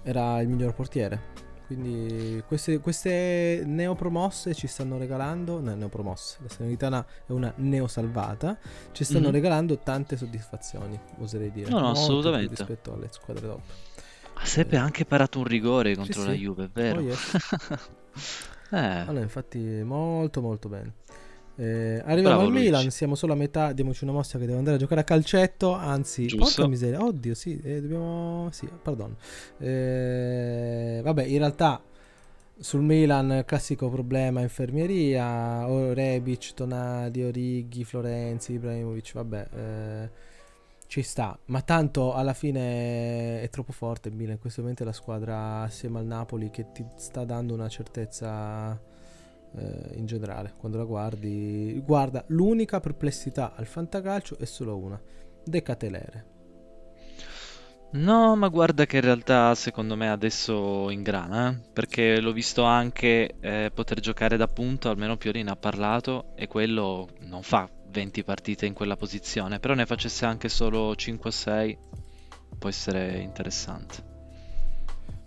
era il miglior portiere. Quindi queste, queste neopromosse ci stanno regalando, no, neopromosse, la Salernitana è una neosalvata, ci stanno Mhm. regalando tante soddisfazioni, oserei dire. No, no, Molte più assolutamente. Rispetto alle squadre dopo. Ah, Sepe ha anche parato un rigore contro Sì, la. Juve, è vero? Oh, yes. Eh, Allora, infatti, molto molto bene. Eh, arriviamo Bravo, al Luigi. Milan, siamo solo a metà, diamoci una mossa che devo andare a giocare a calcetto, anzi, Giusto. porca miseria, oddio, sì, eh, dobbiamo, sì, pardon. Eh, vabbè, in realtà sul Milan classico problema infermieria, Rebic, Tonali, Orighi, Florenzi, Ibrahimovic, vabbè, eh, ci sta, ma tanto alla fine è troppo forte il Milan, in questo momento è la squadra assieme al Napoli che ti sta dando una certezza eh, in generale, quando la guardi, guarda, l'unica perplessità al fantacalcio è solo una, decatelere. No, ma guarda che in realtà secondo me adesso ingrana, eh, perché l'ho visto anche eh, poter giocare da punto, almeno Pioli ne ha parlato, e quello non fa 20 partite in quella posizione, però ne facesse anche solo 5-6, può essere interessante.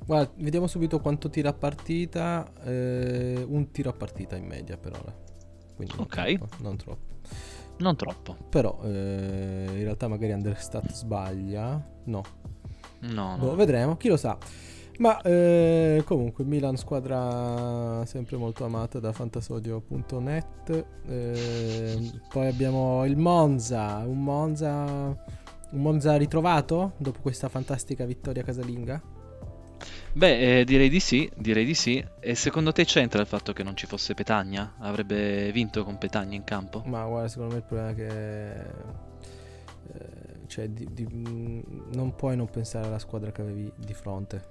Guarda, vediamo subito quanto tira a partita, eh, un tiro a partita in media per ora, quindi non Ok. troppo, non troppo. Non troppo. Però eh, in realtà magari Understat sbaglia, no, No, Boh, no. vedremo, chi lo sa. Ma eh, comunque Milan squadra sempre molto amata da fantasodio.net. Eh, poi abbiamo il Monza, un Monza un Monza ritrovato dopo questa fantastica vittoria casalinga. Beh, eh, direi di sì, direi di sì. E secondo te c'entra il fatto che non ci fosse Petagna? Avrebbe vinto con Petagna in campo? Ma guarda, secondo me il problema è che eh, cioè, di- di- mh, non puoi non pensare alla squadra che avevi di fronte.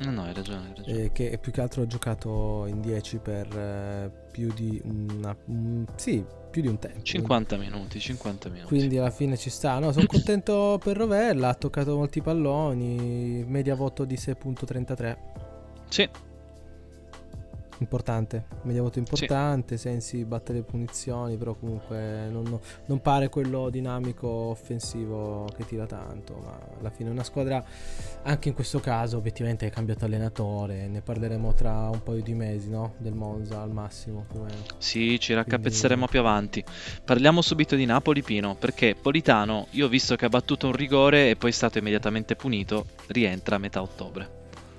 No, no, hai ragione, hai ragione. eh, che più che altro ha giocato in 10 per eh, più di una, un- sì, più di un tempo. 50 minuti, 50 minuti. Quindi alla fine ci sta. No, sono contento per Rovella, ha toccato molti palloni, media voto di 6.33. Sì, Importante, media voto importante, Sensi batte le punizioni, però comunque non, non pare quello dinamico offensivo che tira tanto, ma alla fine una squadra, anche in questo caso obiettivamente è cambiato allenatore, ne parleremo tra un paio di mesi, no? Del Monza al massimo, meno. sì, ci raccapezzeremo più avanti. Parliamo subito di Napoli, Pino, perché Politano, io ho visto che ha battuto un rigore e poi è stato immediatamente punito, rientra a metà ottobre.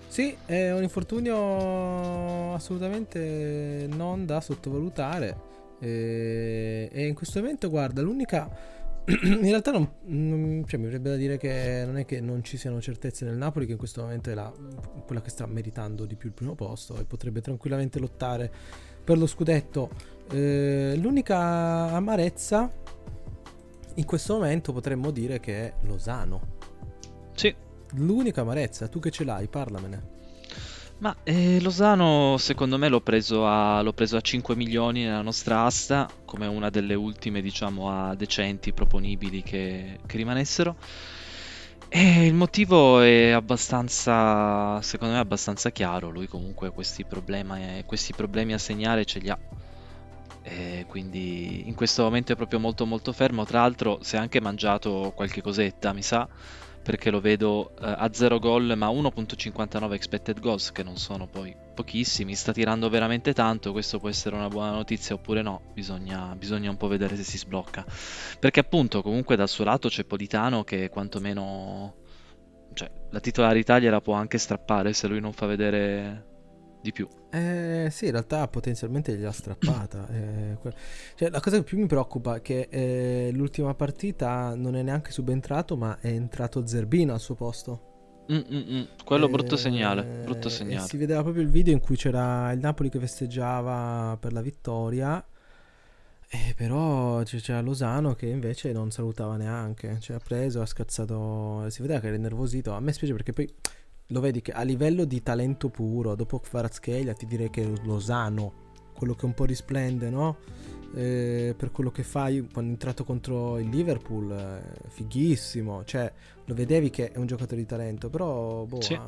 Sì, è un infortunio assolutamente non da sottovalutare. E, in questo momento, guarda, l'unica. In realtà non, non- cioè, mi verrebbe da dire che non è che non ci siano certezze nel Napoli, che in questo momento è la- quella che sta meritando di più il primo posto e potrebbe tranquillamente lottare per lo scudetto. Eh, l'unica amarezza in questo momento potremmo dire che è Losano. Sì, L'unica amarezza, tu che ce l'hai, parlamene. ma eh, Lozano secondo me l'ho preso, a, l'ho preso a 5 milioni nella nostra asta, come una delle ultime, diciamo, a decenti, proponibili che, che rimanessero. E il motivo è abbastanza, secondo me, abbastanza chiaro. Lui comunque questi problemi, questi problemi a segnare ce li ha. E quindi in questo momento è proprio molto molto fermo. Tra l'altro si è anche mangiato qualche cosetta, mi sa, perché lo vedo eh, a 0 gol ma 1.59 expected goals, che non sono poi pochissimi. Sta tirando veramente tanto, questo può essere una buona notizia oppure no, bisogna, bisogna un po' vedere se si sblocca. Perché appunto comunque dal suo lato c'è Politano che quantomeno... Cioè, la titolarità gliela può anche strappare se lui non fa vedere di più. Eh, sì, in realtà potenzialmente gliel'ha strappata. eh, que- cioè, la cosa che più mi preoccupa è che eh, l'ultima partita non è neanche subentrato, ma è entrato Zerbino al suo posto. Mm, mm, mm. Quello brutto Eh, segnale, brutto E segnale. si vedeva proprio il video in cui c'era il Napoli che festeggiava per la vittoria. E però c'era Lozano che invece non salutava neanche. Cioè, ha preso, ha scazzato. Si vedeva che era innervosito. A me spiace perché poi lo vedi che a livello di talento puro, dopo Kvaratskhelia, ti direi che Lozano, quello che un po' risplende, no? Eh, per quello che fa io, quando è entrato contro il Liverpool, eh, fighissimo. Cioè, lo vedevi che è un giocatore di talento, però boh, Sì.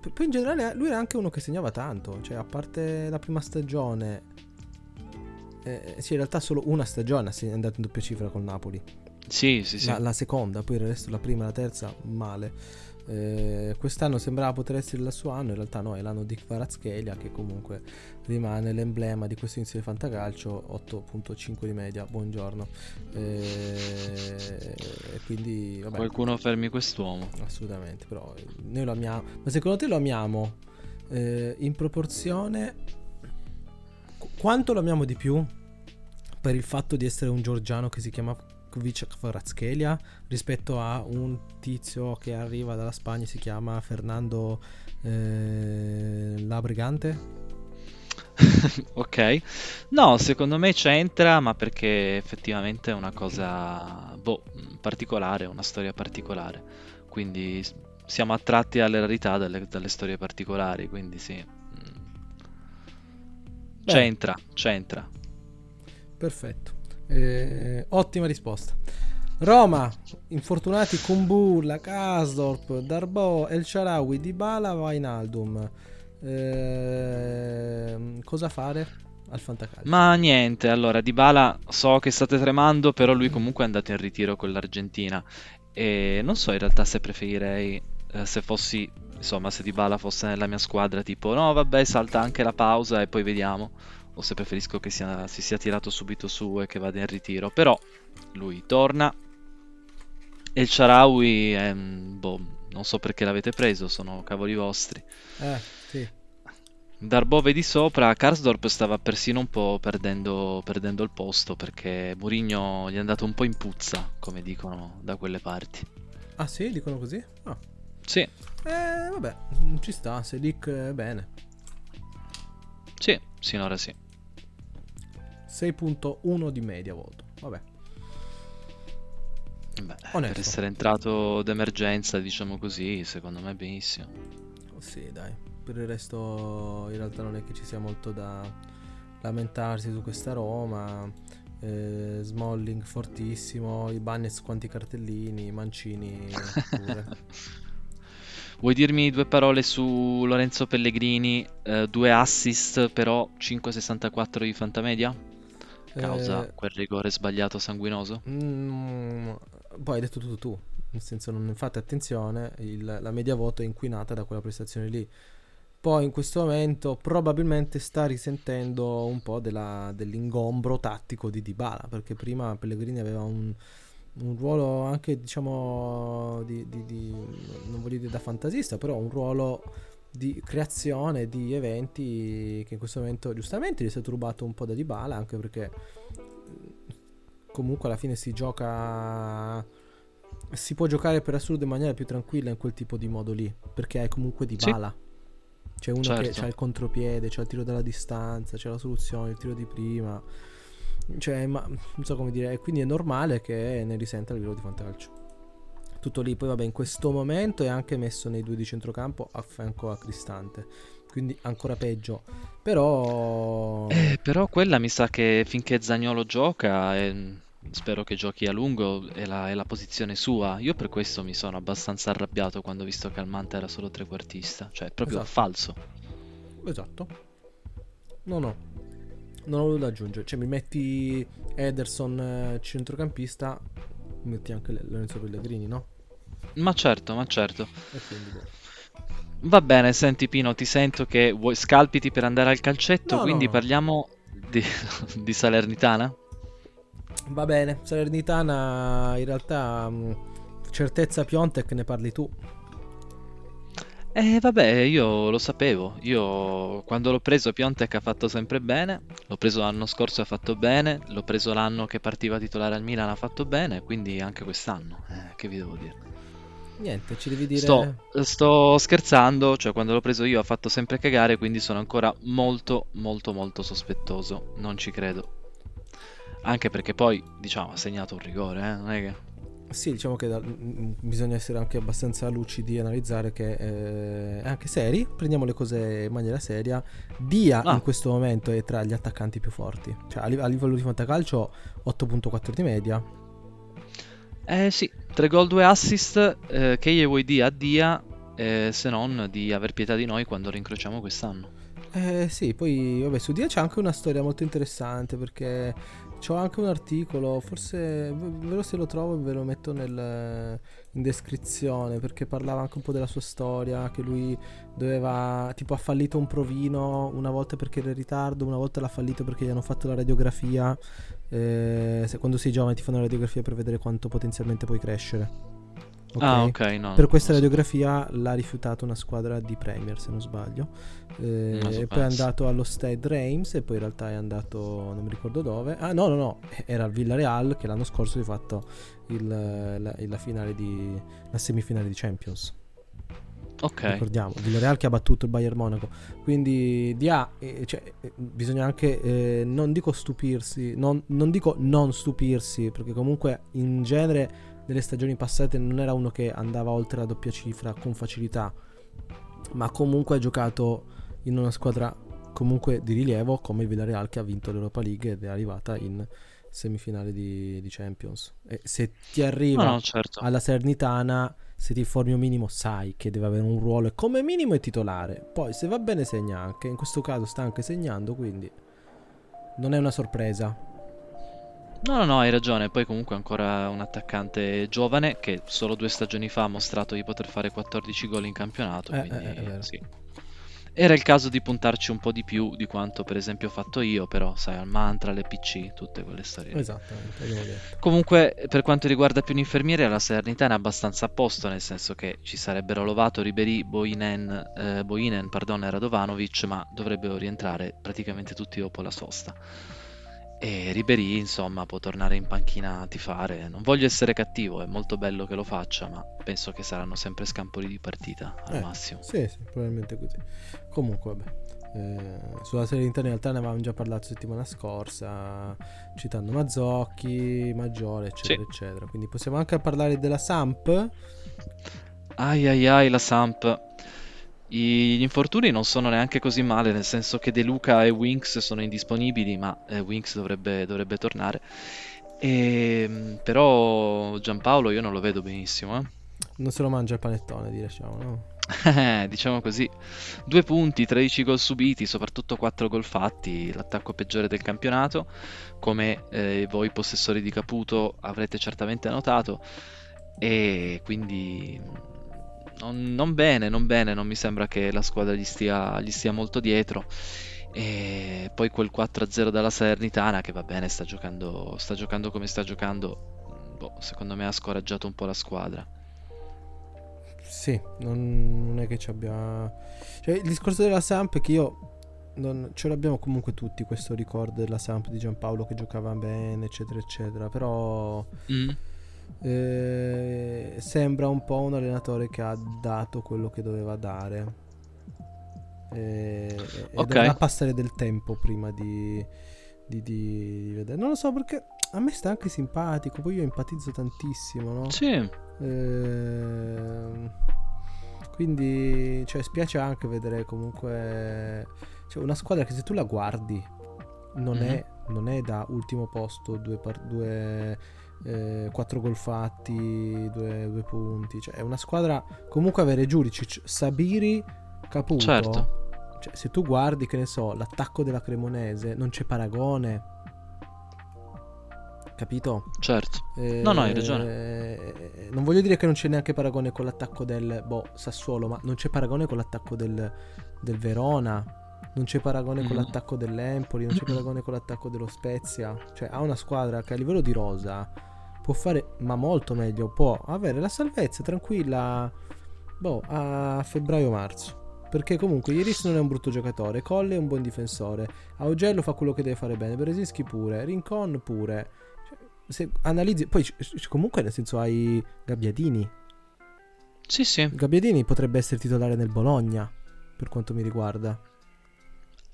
P- poi in generale lui era anche uno che segnava tanto, cioè a parte la prima stagione, eh, sì, in realtà solo una stagione è andato in doppia cifra col Napoli, Sì, sì, sì. la, la seconda, poi il resto la prima e la terza male. Eh, quest'anno sembrava poter essere il suo anno, in realtà no, è l'anno di Kvaratskhelia che comunque rimane l'emblema di questo inizio di fantacalcio, 8.5 di media, buongiorno. Eh, E quindi vabbè. Qualcuno fermi quest'uomo. Assolutamente, però noi lo amiamo. Ma secondo te lo amiamo eh, in proporzione? Qu- Quanto lo amiamo di più per il fatto di essere un georgiano che si chiama Kvic Kvaratskhelia rispetto a un tizio che arriva dalla Spagna si chiama Fernando eh, La Brigante? Ok. No, secondo me c'entra, ma perché effettivamente è una cosa, boh, particolare, una storia particolare. Quindi siamo attratti alle rarità dalle, dalle storie particolari, quindi sì. Mm. Beh. C'entra, c'entra. Perfetto. Eh, ottima risposta. Roma, infortunati Kumbulla, Kasdorp, Darbo, El Sharawi, Dybala, Wijnaldum. Ehm, cosa fare al fantacalcio? Ma niente, allora Dybala so che state tremando, però lui comunque è andato in ritiro con l'Argentina e non so in realtà se preferirei eh, se fossi, insomma, se Dybala fosse nella mia squadra, tipo no, vabbè, salta anche la pausa e poi vediamo, o se preferisco che sia- si sia tirato subito su e che vada in ritiro, però lui torna e il Sharawi è, mm, boh, non so perché l'avete preso, sono cavoli vostri. Eh, sì. Darbove di sopra, Karsdorp stava persino un po' perdendo, perdendo il posto perché Mourinho gli è andato un po' in puzza, come dicono da quelle parti. Ah sì, dicono così? Ah. Sì, Eh, vabbè, ci sta, se Dick è bene. sì, sinora sì. 6.1 di media voto. Vabbè. Beh, per essere entrato d'emergenza, diciamo così, secondo me benissimo. Sì, dai. Per il resto in realtà non è che ci sia molto da lamentarsi su questa Roma. Eh, Smalling fortissimo, i Bagnets quanti cartellini, Mancini. Vuoi dirmi due parole su Lorenzo Pellegrini? Eh, due assist, però 5,64 di Fantamedia? Causa Eh, quel rigore sbagliato sanguinoso? mm, poi hai detto tutto tu, nel senso non fate attenzione, il- la media voto è inquinata da quella prestazione lì. Poi in questo momento probabilmente sta risentendo un po' della- dell'ingombro tattico di Dybala, perché prima Pellegrini aveva un, un ruolo anche diciamo di, di- di- non voglio dire da fantasista, però un ruolo di creazione di eventi che in questo momento giustamente gli è stato rubato un po' da Dybala, anche perché comunque alla fine si gioca si può giocare per assurdo in maniera più tranquilla in quel tipo di modo lì, perché hai comunque Sì, Dybala. C'è uno che certo. c'ha il contropiede, c'ha il tiro dalla distanza, c'è la soluzione, il tiro di prima. Cioè, ma non so come dire, e quindi è normale che ne risenta a livello di fantacalcio. Tutto lì, poi vabbè, in questo momento è anche messo nei due di centrocampo a fianco a Cristante, quindi ancora peggio. Però Eh, però quella mi sa che finché Zaniolo gioca, e spero che giochi a lungo, è la, è la posizione sua. Io per questo mi sono abbastanza arrabbiato quando ho visto che Almanta era solo trequartista, cioè proprio esatto, falso. esatto. No, no, non ho da aggiungere. Cioè, mi metti Ederson eh, centrocampista, mi metti anche Lorenzo Pellegrini, no? Ma certo, ma certo. Boh. Va bene, senti Pino, ti sento che vuoi scalpiti per andare al calcetto, No, quindi no. parliamo di, di Salernitana? Va bene, Salernitana in realtà mh, certezza Piontek ne parli tu. Eh vabbè, io lo sapevo, io quando l'ho preso Piontek ha fatto sempre bene, l'ho preso l'anno scorso e ha fatto bene, l'ho preso l'anno che partiva titolare al Milan ha fatto bene, quindi anche quest'anno, eh, che vi devo dire? Niente, ci devi Sto, dire sto scherzando, cioè quando l'ho preso io ha fatto sempre cagare, quindi sono ancora molto molto molto sospettoso, non ci credo. Anche perché poi, diciamo, ha segnato un rigore, eh, non è che... Sì, diciamo che da- bisogna essere anche abbastanza lucidi e analizzare che eh, anche seri, prendiamo le cose in maniera seria. Dia in Ah, questo momento è tra gli attaccanti più forti, cioè a livello di fantacalcio 8.4 di media. Eh sì, 3 gol, 2 assist, eh, che gli vuoi dire a Dia, eh, se non di aver pietà di noi quando lo incrociamo quest'anno. Eh sì, poi vabbè, su Dia c'è anche una storia molto interessante perché c'ho anche un articolo, forse ve lo se lo trovo ve lo metto nel- in descrizione perché parlava anche un po' della sua storia, che lui doveva, tipo ha fallito un provino una volta perché era in ritardo, una volta l'ha fallito perché gli hanno fatto la radiografia, eh, se- quando sei giovane ti fanno la radiografia per vedere quanto potenzialmente puoi crescere. Ah, Ok? no, Per questa lo so. radiografia l'ha rifiutato una squadra di Premier, se non sbaglio. Eh, Non so, e poi è penso. andato allo Stade Reims e poi in realtà è andato, non mi ricordo dove. Ah, no, no, no, era al Villarreal che l'anno scorso ha fatto il- la, la finale di, la semifinale di Champions. Ok, Ricordiamo, Villarreal che ha battuto il Bayern Monaco. Quindi di A, eh, cioè, eh, bisogna anche, eh, non dico stupirsi, non, non dico non stupirsi, perché comunque in genere nelle stagioni passate non era uno che andava oltre la doppia cifra con facilità, ma comunque ha giocato in una squadra comunque di rilievo come il Villarreal che ha vinto l'Europa League ed è arrivata in semifinale di, di Champions. E se ti no, arriva no, certo. alla Salernitana, se ti informi un minimo, sai che deve avere un ruolo e come minimo è titolare. Poi, se va bene, segna anche. In questo caso sta anche segnando, quindi non è una sorpresa. No, no, no, hai ragione. Poi comunque è ancora un attaccante giovane che solo due stagioni fa ha mostrato di poter fare 14 gol in campionato, Eh, quindi eh, sì. Era il caso di puntarci un po' di più di quanto per esempio ho fatto io, però sai, al mantra, alle PC, tutte quelle storie. Esattamente. Comunque, per quanto riguarda più l'infermiere, la Salernitana è abbastanza a posto, nel senso che ci sarebbero Lovato, Ribery, Boinen, eh, Boinen, pardon, e Radovanovic, ma dovrebbero rientrare praticamente tutti dopo la sosta. E Ribery, insomma, può tornare in panchina a tifare. Non voglio essere cattivo, è molto bello che lo faccia, ma penso che saranno sempre scampoli di partita, al Eh, massimo. sì, sì, probabilmente così. Comunque, vabbè. eh, sulla Salernitana in realtà ne avevamo già parlato settimana scorsa, citando Mazzocchi, Maggiore, Sì. eccetera, eccetera. Quindi possiamo anche parlare della Samp. Ai ai ai, la Samp. Gli infortuni non sono neanche così male, nel senso che De Luca e Winks sono indisponibili, ma eh, Winks dovrebbe, dovrebbe tornare. E, però Giampaolo io non lo vedo benissimo. Eh. Non se lo mangia il panettone, diciamo, no? diciamo così. Due punti, 13 gol subiti, soprattutto 4 gol fatti, l'attacco peggiore del campionato, come eh, voi possessori di Caputo avrete certamente notato. E quindi non, non, bene, non bene, non mi sembra che la squadra gli stia, gli stia molto dietro. E poi quel 4-0 dalla Salernitana che va bene, sta giocando, sta giocando come sta giocando, boh, secondo me ha scoraggiato un po' la squadra. Sì, non, non è che ci abbia... Cioè, il discorso della Samp è che io... Non, ce l'abbiamo comunque tutti questo ricordo della Samp di Giampaolo che giocava bene, eccetera, eccetera. Però... Mm eh, sembra un po' un allenatore che ha dato quello che doveva dare. Eh, e okay. dovrà passare del tempo prima di, di, di, di, vedere. Non lo so perché a me sta anche simpatico. Poi io empatizzo tantissimo, no? Sì. Eh, quindi, cioè, spiace anche vedere comunque cioè, una squadra che se tu la guardi non, mm-hmm. è, non è da ultimo posto, due, par- due eh, 4 gol fatti, 2 punti. Cioè, è una squadra. Comunque avere Giuricic, Sabiri, Caputo. Certo. Cioè, se tu guardi, che ne so, l'attacco della Cremonese, non c'è paragone. Capito? Certo. Eh, no, no, hai ragione. Eh, non voglio dire che non c'è neanche paragone con l'attacco del boh, Sassuolo, ma non c'è paragone con l'attacco del, del Verona. Non c'è paragone mm. con l'attacco dell'Empoli, non c'è paragone con l'attacco dello Spezia. Cioè, ha una squadra che a livello di rosa può fare, ma molto meglio, può avere la salvezza tranquilla, boh, a febbraio-marzo. Perché comunque Iris non è un brutto giocatore, Colle è un buon difensore, Augello fa quello che deve fare bene, Beresinski pure, Rincon pure. Cioè, se analizzi, poi comunque nel senso hai Gabbiadini. Sì, sì. Gabbiadini potrebbe essere titolare nel Bologna, per quanto mi riguarda.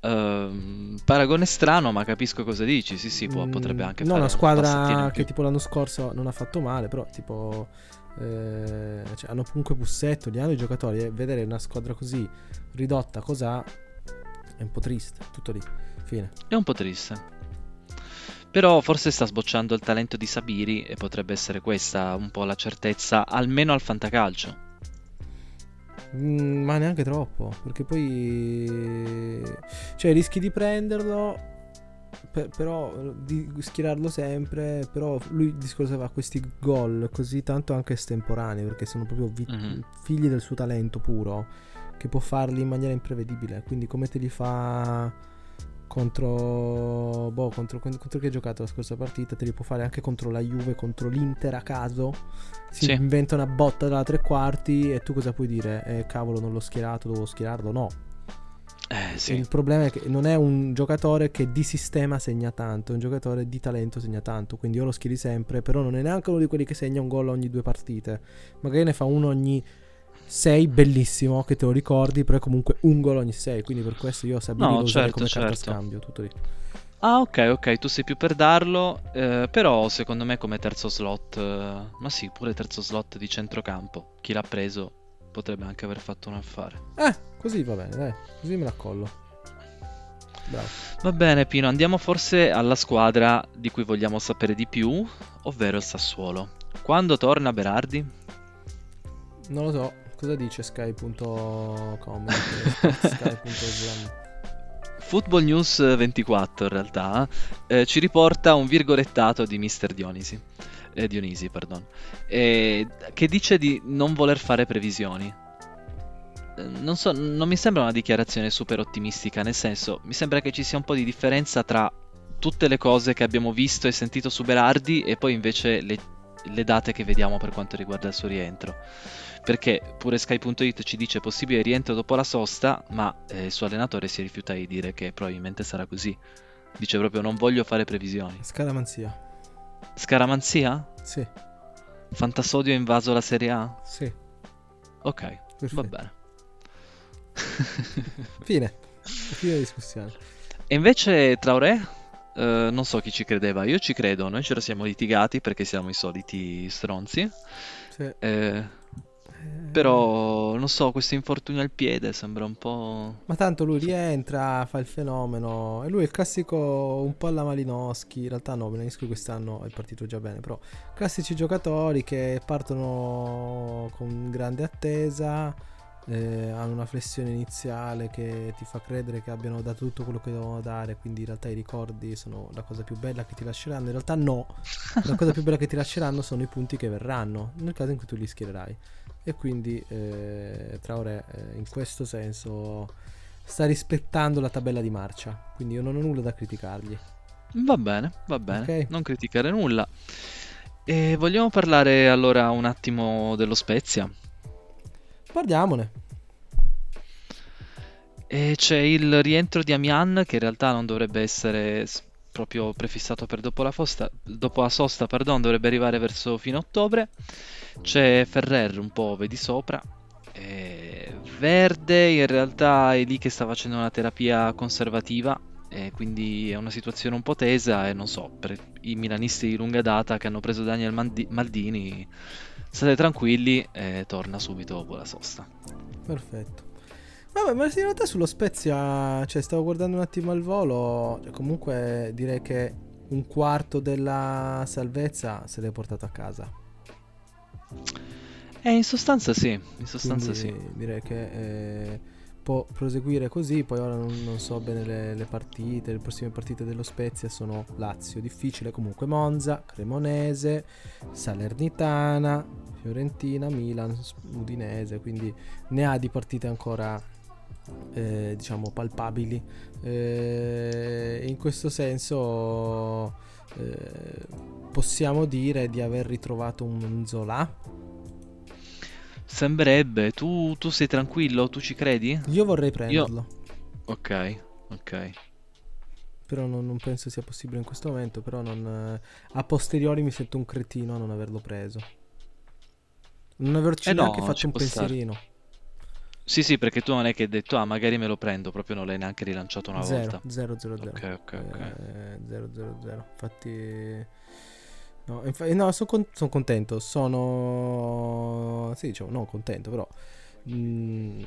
Uh, paragone strano, ma capisco cosa dici. Sì, sì, può, potrebbe anche no, fare una squadra che tipo l'anno scorso non ha fatto male, però tipo eh, cioè, hanno comunque Bussetto, li hanno i giocatori e vedere una squadra così ridotta cos'ha è un po' triste, tutto lì. Fine. È un po' triste. Però forse sta sbocciando il talento di Sabiri e potrebbe essere questa un po' la certezza, almeno al fantacalcio. Mm, ma neanche troppo, perché poi... Cioè rischi di prenderlo, per, però di schierarlo sempre, però lui il discorso fa questi gol così tanto anche estemporanei, perché sono proprio vi- mm-hmm. figli del suo talento puro, che può farli in maniera imprevedibile, quindi come te li fa contro, boh, contro, contro chi ha giocato la scorsa partita, te li può fare anche contro la Juve, contro l'Inter a caso. Si sì. inventa una botta da tre quarti e tu cosa puoi dire? Eh, cavolo, non l'ho schierato, dovevo schierarlo? No. Eh, sì. Il problema è che non è un giocatore che di sistema segna tanto, è un giocatore di talento segna tanto, quindi io lo schieri sempre, però non è neanche uno di quelli che segna un gol ogni due partite. Magari ne fa uno ogni 6 bellissimo che te lo ricordi, però è comunque un gol ogni 6, quindi per questo io Sabini no, lo certo, come certo. carta scambio, tutto lì. Ah ok ok, tu sei più per darlo, eh, però secondo me come terzo slot, eh, ma sì, pure terzo slot di centrocampo, chi l'ha preso potrebbe anche aver fatto un affare. Eh, così va bene, dai, così me l'accollo. Bravo. Va bene Pino, andiamo forse alla squadra di cui vogliamo sapere di più, ovvero il Sassuolo. Quando torna Berardi? Non lo so, Cosa dice sky.com? sky.slam Football News 24 in realtà eh, ci riporta un virgolettato di Mr. Dionisi, eh, Dionisi eh, che dice di non voler fare previsioni. Eh, non, so, non mi sembra una dichiarazione super ottimistica, nel senso, mi sembra che ci sia un po' di differenza tra tutte le cose che abbiamo visto e sentito su Berardi e poi invece le, le date che vediamo per quanto riguarda il suo rientro perché pure Sky.it ci dice possibile rientro dopo la sosta, ma eh, il suo allenatore si rifiuta di dire che probabilmente sarà così. Dice proprio non voglio fare previsioni. Scaramanzia. Scaramanzia? Sì. Fantasodio ha invaso la Serie A? Sì. Ok, Perfetto. va bene. Fine. Fine discussione. E invece Traoré? Uh, non so chi ci credeva, io ci credo, noi ce lo siamo litigati perché siamo i soliti stronzi. Sì. Eh, Però, non so, questo infortunio al piede sembra un po'... Ma tanto lui rientra, fa il fenomeno. E lui è il classico un po' alla Malinowski. In realtà no, Malinowski quest'anno è partito già bene. Però classici giocatori che partono con grande attesa. Eh, hanno una flessione iniziale che ti fa credere che abbiano dato tutto quello che dovevano dare. Quindi in realtà i ricordi sono la cosa più bella che ti lasceranno. In realtà no. La cosa più bella che ti lasceranno sono i punti che verranno. Nel caso in cui tu li schiererai. E quindi eh, Traoré eh, in questo senso sta rispettando la tabella di marcia. Quindi io non ho nulla da criticargli. Va bene, va bene, Ok? non criticare nulla. E vogliamo parlare allora un attimo dello Spezia? Parliamone. E c'è il rientro di Amian che in realtà non dovrebbe essere proprio prefissato per dopo la, fosta- dopo la sosta, pardon, dovrebbe arrivare verso fine ottobre. C'è Ferrer un po' vedi sopra. E Verde in realtà è lì che sta facendo una terapia conservativa. Quindi è una situazione un po' tesa e non so, per i milanisti di lunga data che hanno preso Daniel Maldini, state tranquilli, e torna subito dopo la sosta. Perfetto. Vabbè, ma in realtà sullo Spezia, cioè stavo guardando un attimo al volo, cioè, comunque direi che un quarto della salvezza se l'è portato a casa. E in sostanza sì, in sostanza Quindi sì. direi che eh, può proseguire così. Poi ora non, non so bene le, le partite. Le prossime partite dello Spezia sono Lazio, difficile comunque Monza, Cremonese, Salernitana, Fiorentina, Milan, Udinese. Quindi ne ha di partite ancora eh, diciamo palpabili. Eh, in questo senso eh, possiamo dire di aver ritrovato un Zola. Sembrerebbe, tu, tu sei tranquillo, tu ci credi? Io vorrei Io... prenderlo. Ok, ok. Però non, non penso sia possibile in questo momento. Però non, eh, a posteriori mi sento un cretino a non averlo preso. Non averci Eh neanche no, fatto ci un può stare. pensierino. Sì, sì, perché tu non è che hai detto, ah, magari me lo prendo, proprio non l'hai neanche rilanciato una Zero, volta. zero, zero, zero. Ok, ok, ok. Eh, zero, zero, zero. Infatti... No, infa- no sono contento. Sono... Sì, diciamo, non contento, però... mm,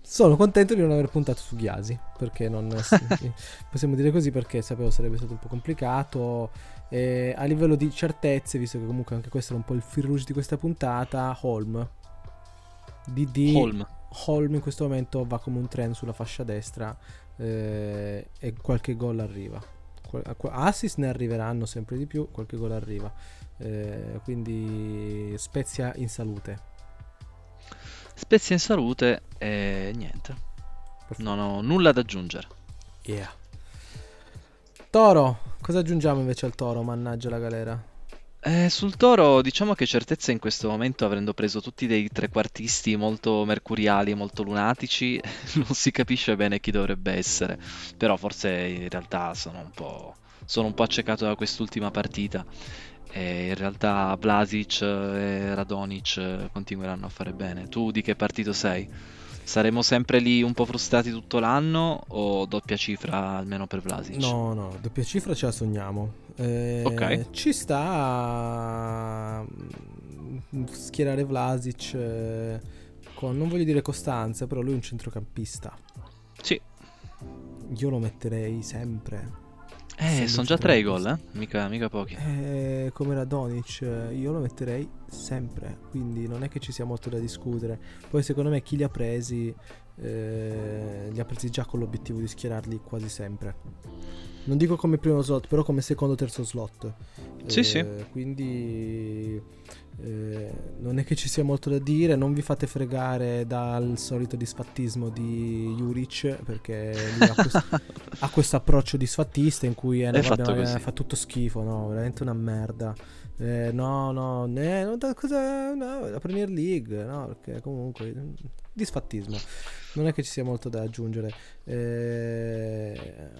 sono contento di non aver puntato su Ghiasi. Perché non... possiamo dire così perché sapevo sarebbe stato un po' complicato. E a livello di certezze, visto che comunque anche questo era un po' il fil rouge di questa puntata, Holm. DD Holm. Holm in questo momento va come un treno sulla fascia destra eh, e qualche gol arriva. Assist ne arriveranno sempre di più, qualche gol arriva. Eh, quindi Spezia in salute. Spezia in salute e niente. Non ho nulla da aggiungere. Yeah. Toro, cosa aggiungiamo invece al Toro? Mannaggia la galera. Eh, sul Toro, diciamo che certezza in questo momento, avendo preso tutti dei trequartisti molto mercuriali, molto lunatici, non si capisce bene chi dovrebbe essere. Però forse in realtà sono un po', sono un po' accecato da quest'ultima partita. E in realtà Vlasic e Radonic eh, continueranno a fare bene. Tu di che partito sei? Saremo sempre lì un po' frustrati tutto l'anno o doppia cifra almeno per Vlasic? No, no, doppia cifra ce la sogniamo. Eh, Ok. Ci sta mm, schierare Vlasic eh, con, non voglio dire costanza, però lui è un centrocampista. Sì. Io lo metterei sempre. Eh, sono già tre i gol, eh? Mica, mica pochi. Eh, come Radonic, eh, io lo metterei sempre. Quindi non è che ci sia molto da discutere. Poi secondo me chi li ha presi, eh, li ha presi già con l'obiettivo di schierarli quasi sempre. Non dico come primo slot, però come secondo o terzo slot. Sì, sì. Eh, Quindi eh, non è che ci sia molto da dire. Non vi fate fregare dal solito disfattismo di Juric, perché lui ha questo, ha questo approccio disfattista in cui eh, no, vabbè, fa tutto schifo, no, veramente una merda. Eh, no, no, eh, no, cosa, no, la Premier League, no, perché comunque disfattismo. Non è che ci sia molto da aggiungere. Eh,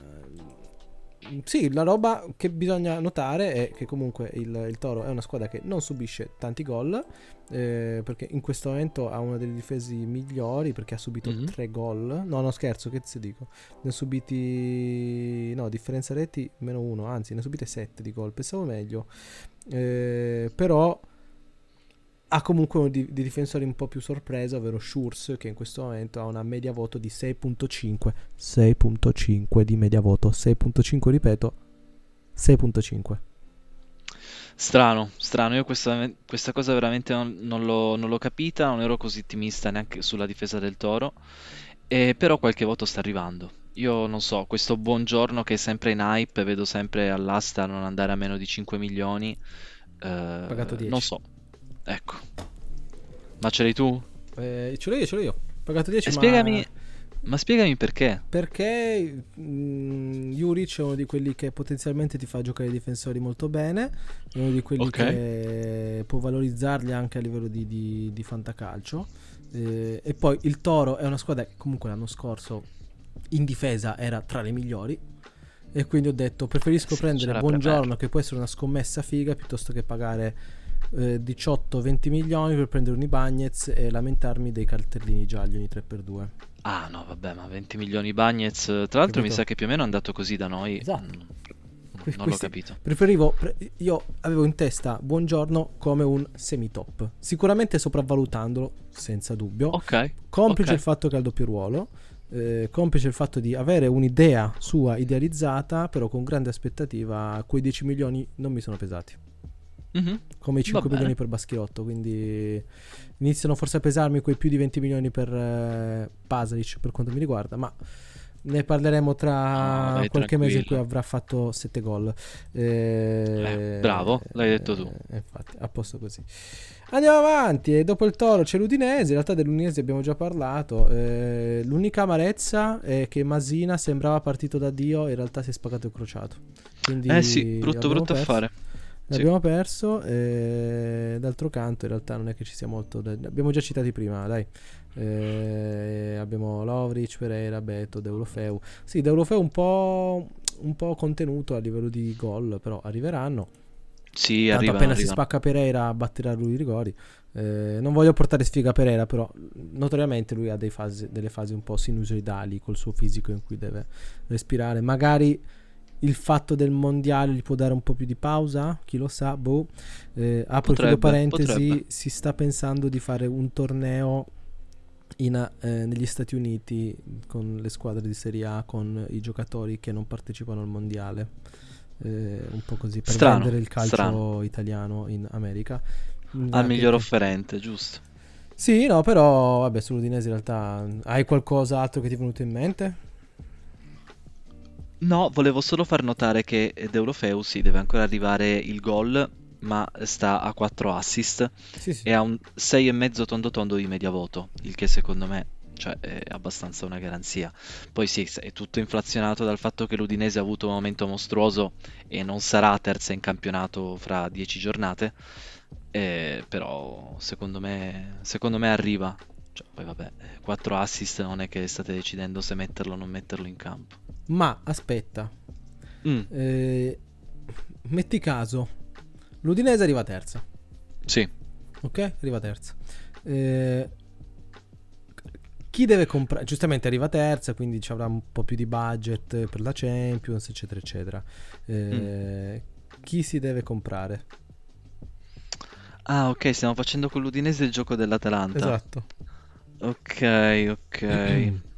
sì, la roba che bisogna notare è che comunque il, il Toro è una squadra che non subisce tanti gol, eh, perché in questo momento ha una delle difese migliori, perché ha subito Mhm. tre gol. No, no, scherzo, che ti dico? Ne ha subiti... No, differenza reti meno uno, anzi ne ha subite sette di gol, pensavo meglio. Eh, però ha comunque uno di, di difensori un po' più sorpresa, ovvero Schurz, che in questo momento ha una media voto di 6.5. 6.5 di media voto, 6.5 ripeto, 6.5. Strano, strano, io questa, questa cosa veramente non, non l'ho, non l'ho capita, non ero così ottimista neanche sulla difesa del Toro, e però qualche voto sta arrivando. Io non so, questo buongiorno che è sempre in hype, vedo sempre all'asta non andare a meno di 5 milioni, eh, Pagato 10. non so, ecco. Ma ce l'hai tu? Eh, ce l'ho io, ce l'ho io. Pagato 10, E ma... spiegami, ma spiegami perché. Perché mm, Juric è uno di quelli che potenzialmente ti fa giocare i difensori molto bene, è uno di quelli Ok. che può valorizzarli anche a livello di, di, di fantacalcio. Eh, e poi il Toro è una squadra che comunque l'anno scorso in difesa era tra le migliori. E quindi ho detto preferisco Sì, prendere Buongiorno che può essere una scommessa figa piuttosto che pagare eh, 18-20 milioni per prendere un Ibagnez e lamentarmi dei cartellini gialli ogni 3x2. Ah no, vabbè, ma 20 milioni Bagnets, tra l'altro mi Capito? sa che più o meno è andato così da noi. Esatto. Mm, Que- Non l'ho capito. Preferivo, pre- io avevo in testa Buongiorno come un semi-top, sicuramente sopravvalutandolo, senza dubbio, Ok, complice ok. il fatto che ha il doppio ruolo, eh, complice il fatto di avere un'idea sua idealizzata, però con grande aspettativa, quei 10 milioni non mi sono pesati, Mhm. come i 5 Va bene. milioni per Baschirotto, quindi iniziano forse a pesarmi quei più di 20 milioni per eh, Pasalic per quanto mi riguarda, ma... Ne parleremo tra No, vai qualche mese in cui tranquillo. avrà fatto 7 gol. Eh, Eh, bravo, l'hai detto tu. eh, infatti, a posto così. Andiamo avanti. E dopo il Toro c'è l'Udinese. In realtà dell'Udinese abbiamo già parlato. Eh, l'unica amarezza è che Masina sembrava partito da Dio. In realtà si è spaccato il crociato. Quindi Eh sì, brutto brutto perso. affare. Sì. L'abbiamo perso. E d'altro canto, in realtà, non è che ci sia molto. Da... Abbiamo già citati prima, dai. Eh, abbiamo Lovric, Pereira, Beto, Deulofeu. Sì, Deulofeu un po', un po' contenuto a livello di gol, però arriveranno. Sì, Tanto arrivano, appena si arrivano. spacca Pereira batterà lui i rigori. Eh, non voglio portare sfiga a Pereira, però notoriamente lui ha fasi- delle fasi un po' sinusoidali col suo fisico in cui deve respirare. Magari il fatto del mondiale gli può dare un po' più di pausa, chi lo sa. Boh. Eh, apro Potrebbe, parentesi, potrebbe. si sta pensando di fare un torneo in, eh, negli Stati Uniti con le squadre di Serie A, con i giocatori che non partecipano al mondiale. Eh, un po' così per Strano, vendere il calcio strano. italiano in America. Al miglior che- offerente, giusto. Sì, no, però vabbè, sull'Udinese in realtà hai qualcosa altro che ti è venuto in mente? No, volevo solo far notare che Deulofeu sì, deve ancora arrivare il gol, ma sta a 4 assist Sì, sì. e ha un 6,5 tondo tondo di media voto, il che secondo me cioè, è abbastanza una garanzia. Poi sì, è tutto inflazionato dal fatto che l'Udinese ha avuto un momento mostruoso e non sarà terza in campionato fra 10 giornate, eh, però secondo me, secondo me arriva. Cioè, poi vabbè, 4 assist non è che state decidendo se metterlo o non metterlo in campo. Ma aspetta, Mm, eh, metti caso, l'Udinese arriva terza, sì. ok? Arriva terza. Eh, chi deve comprare? Giustamente arriva terza, quindi ci avrà un po' più di budget per la Champions, eccetera, eccetera. Eh, Chi si deve comprare? Ah, ok, stiamo facendo con l'Udinese il gioco dell'Atalanta. Esatto. Ok, ok.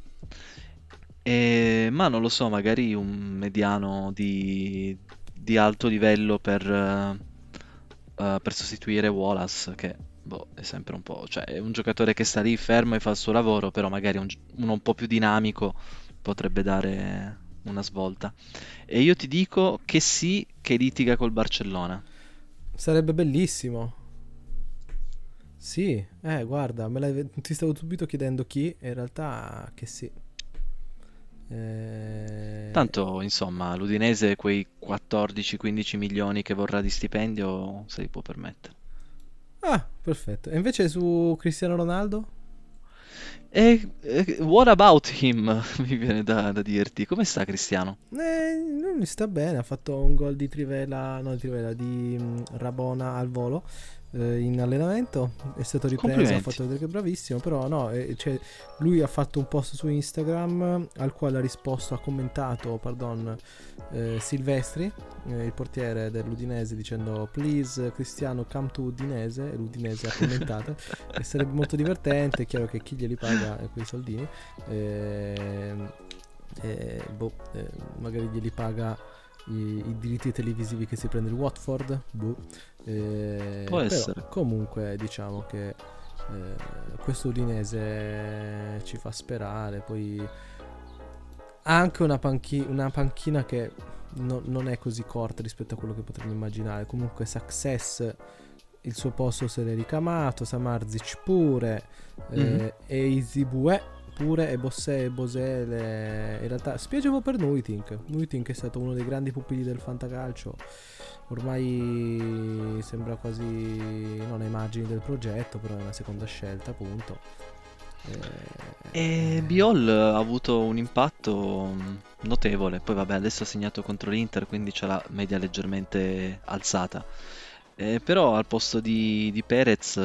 E, ma non lo so, magari un mediano di, di alto livello per, eh, eh, per sostituire Wallace, che boh, è sempre un po', cioè è un giocatore che sta lì fermo e fa il suo lavoro, però magari un gi- uno un po' più dinamico potrebbe dare una svolta. E io ti dico che sì, che litiga col Barcellona. Sarebbe bellissimo. Sì, eh, guarda, me l'hai- ti stavo subito chiedendo chi, e in realtà che sì. Eh, Tanto, insomma, l'Udinese quei 14-15 milioni che vorrà di stipendio se li può permettere. Ah, perfetto. E invece su Cristiano Ronaldo? E e what about him? Mi viene da, da dirti. Come sta Cristiano? Eh, sta bene, ha fatto un gol di Trivela, no di Trivela, di mm, Rabona al volo. Eh, in allenamento, è stato ripreso, ha fatto vedere che è bravissimo, però no, eh, cioè, lui ha fatto un post su Instagram al quale ha risposto, ha commentato, pardon, eh, Silvestri, eh, il portiere dell'Udinese, dicendo please Cristiano come to Udinese, e l'Udinese ha commentato, e sarebbe molto divertente, è chiaro che chi glieli paga quei soldini, ehm, boh, eh, magari glieli paga i, i, diritti televisivi che si prende il Watford. Boh. Eh, Può essere. Comunque diciamo che eh, questo Udinese ci fa sperare. Poi ha anche una, panchi- una panchina che no, non è così corta rispetto a quello che potremmo immaginare. Comunque Success il suo posto se l'è ricamato, Samarzic pure, mm-hmm. eh, e Izibue pure e Bossè e Bosele in realtà spiacevo per Nuitink Nuitink è stato uno dei grandi pupilli del fantacalcio. Ormai sembra quasi non ai margini del progetto però è una seconda scelta appunto. E, e Biol ha avuto un impatto notevole. Poi vabbè adesso ha segnato contro l'Inter quindi c'è la media leggermente alzata. Eh, però al posto di, di Perez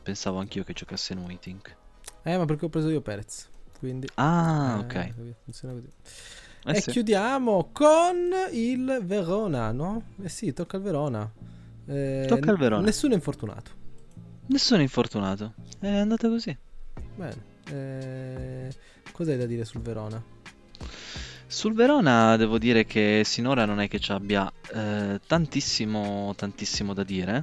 pensavo anch'io che giocasse Nuitink eh ma perché ho preso io Perez quindi, ah, eh, ok. Funziona così. Eh e sì. chiudiamo con il Verona, no? Eh sì, tocca al Verona. Eh, tocca al Verona. Nessuno infortunato. Nessuno infortunato. È andata così. Bene. Eh, cos'hai da dire sul Verona? Sul Verona devo dire che sinora non è che ci abbia eh, tantissimo, tantissimo da dire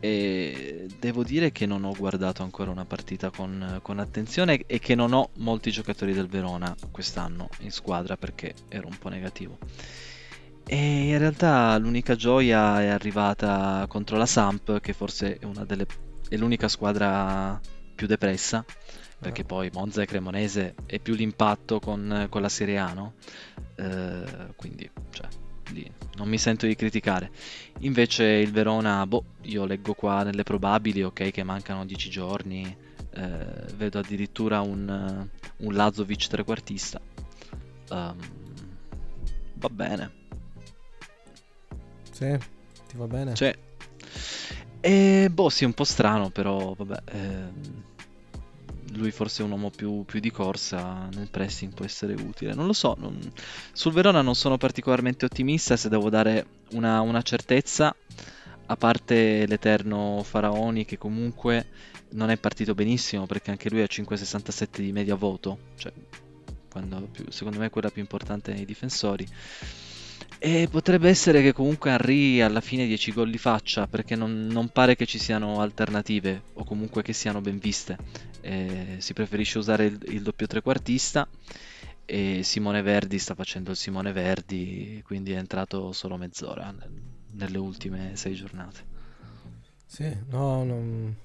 e devo dire che non ho guardato ancora una partita con, con, attenzione e che non ho molti giocatori del Verona quest'anno in squadra perché ero un po' negativo. E in realtà l'unica gioia è arrivata contro la Samp, che forse è, delle, è l'unica squadra più depressa, perché ah. poi Monza e Cremonese è più l'impatto con, con la Serie A, no? Eh, quindi, cioè, lì non mi sento di criticare. Invece il Verona, boh, io leggo qua nelle probabili, ok, che mancano 10 giorni, eh, vedo addirittura un, un Lazovic trequartista. Um, va bene. Sì, ti va bene? Sì. E boh, sì, un po' strano, però vabbè. Eh, lui forse è un uomo più, più, di corsa, nel pressing può essere utile. Non lo so, non... sul Verona non sono particolarmente ottimista se devo dare una, una certezza, a parte l'eterno Faraoni che comunque non è partito benissimo perché anche lui ha 5,67 di media voto, cioè più, secondo me è quella più importante nei difensori. E potrebbe essere che comunque Henry alla fine 10 gol li faccia perché non, non, pare che ci siano alternative o comunque che siano ben viste. Eh, si preferisce usare il, il, doppio trequartista e Simone Verdi sta facendo il Simone Verdi, quindi è entrato solo mezz'ora nelle ultime sei giornate. Sì, no, non,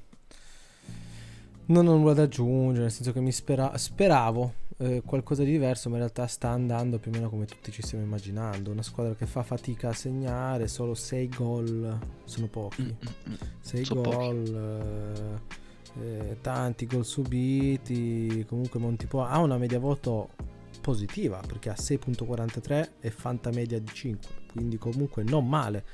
non ho nulla da aggiungere, nel senso che mi spera- speravo eh, qualcosa di diverso, ma in realtà sta andando più o meno come tutti ci stiamo immaginando. Una squadra che fa fatica a segnare, solo 6 gol sono pochi. 6 mm, mm, mm. gol, eh, eh, tanti gol subiti. Comunque Montipo ha una media voto positiva perché ha 6.43 e Fanta media di 5, quindi comunque non male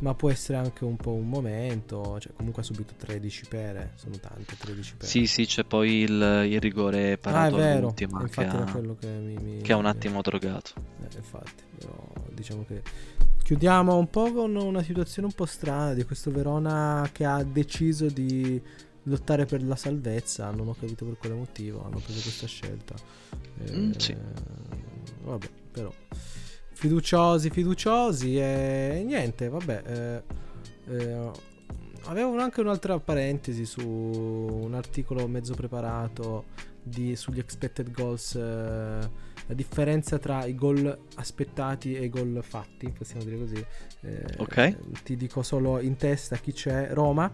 ma può essere anche un po' un momento, cioè comunque ha subito 13 pere, sono tante 13 pere. Sì, sì, c'è poi il, il rigore parato ah, è vero. che, ha, che, mi, mi, che ha un attimo drogato. Eh, infatti, però diciamo che chiudiamo un po' con una situazione un po' strana di questo Verona che ha deciso di lottare per la salvezza, non ho capito per quale motivo hanno preso questa scelta. Mm, sì. Eh, vabbè, però fiduciosi, fiduciosi e niente, vabbè. Eh, eh, avevo anche un'altra parentesi su un articolo mezzo preparato di, sugli expected goals, eh, la differenza tra i gol aspettati e i gol fatti, possiamo dire così. Eh, ok. Ti dico solo in testa chi c'è, Roma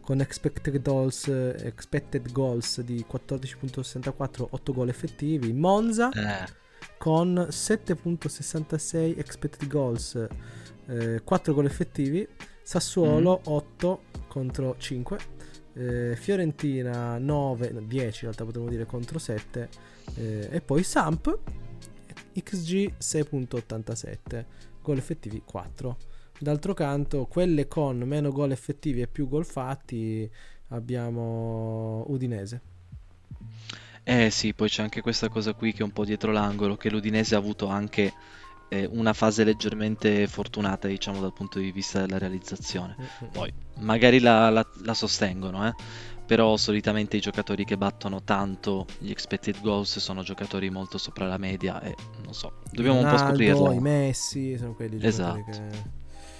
con expected goals, expected goals di 14.64, 8 gol effettivi, Monza. Eh con 7.66 expected goals, eh, 4 gol effettivi, Sassuolo mm. 8 contro 5, eh, Fiorentina 9, no, 10 in realtà potremmo dire contro 7 eh, e poi Samp XG 6.87 gol effettivi 4. D'altro canto, quelle con meno gol effettivi e più gol fatti abbiamo Udinese. Eh sì, poi c'è anche questa cosa qui che è un po' dietro l'angolo, che l'Udinese ha avuto anche eh, una fase leggermente fortunata, diciamo, dal punto di vista della realizzazione. Poi magari la, la- la sostengono, eh, però solitamente i giocatori che battono tanto gli expected goals sono giocatori molto sopra la media e non so, dobbiamo un po' Ronaldo, scoprirlo. I Messi, sono quelli Esatto. che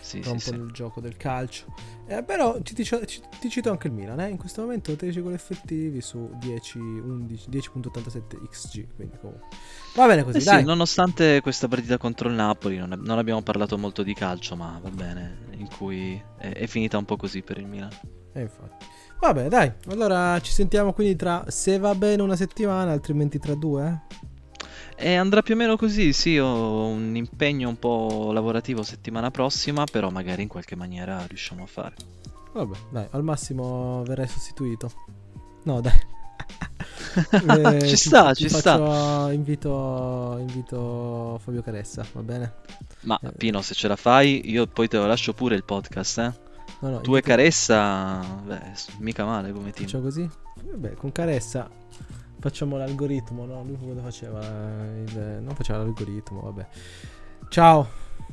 Sì, sì, rompono sì. il gioco del calcio. Eh, però ti, ci- ti cito anche il Milan, eh? in questo momento 13 gol effettivi su 10, 11, 10.87 XG, quindi comunque. Va bene così, Eh sì, dai. nonostante questa partita contro il Napoli, non, non abbiamo parlato molto di calcio, ma va bene, in cui è, è finita un po' così per il Milan. Eh, infatti. Vabbè, dai. Allora ci sentiamo quindi tra se va bene una settimana, altrimenti tra due, eh? E andrà più o meno così, sì, ho un impegno un po' lavorativo settimana prossima, però magari in qualche maniera riusciamo a fare. Vabbè, dai, al massimo verrai sostituito. No, dai. Eh, Ci ti- sta, ti ci faccio- Invito, invito Fabio Caressa, va bene? Ma Eh. Pino, se ce la fai, io poi te lo lascio pure il podcast, eh. No, no, Tu e Caressa, beh, mica male come team. Facciamo così? Vabbè, con Caressa facciamo l'algoritmo, no? Lui cosa faceva? Il- Non faceva l'algoritmo, vabbè. Ciao,